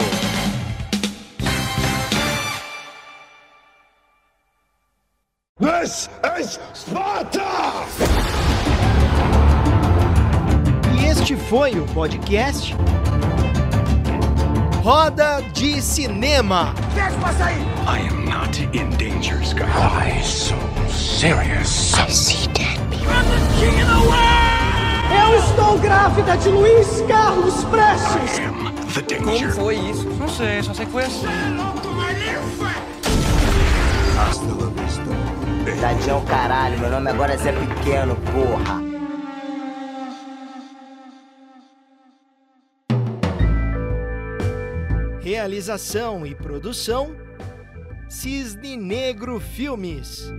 This is Sparta! E este foi o podcast Roda de Cinema. I am not in danger, Skylar. Why so serious? I see dead people. Eu estou grávida de Luiz Carlos Prestes! I am the danger. foi isso? Não sei, só sei que foi assim. Hasta Tadinho, caralho, meu nome agora é Zé Pequeno, porra. Realização e produção Cisne Negro Filmes.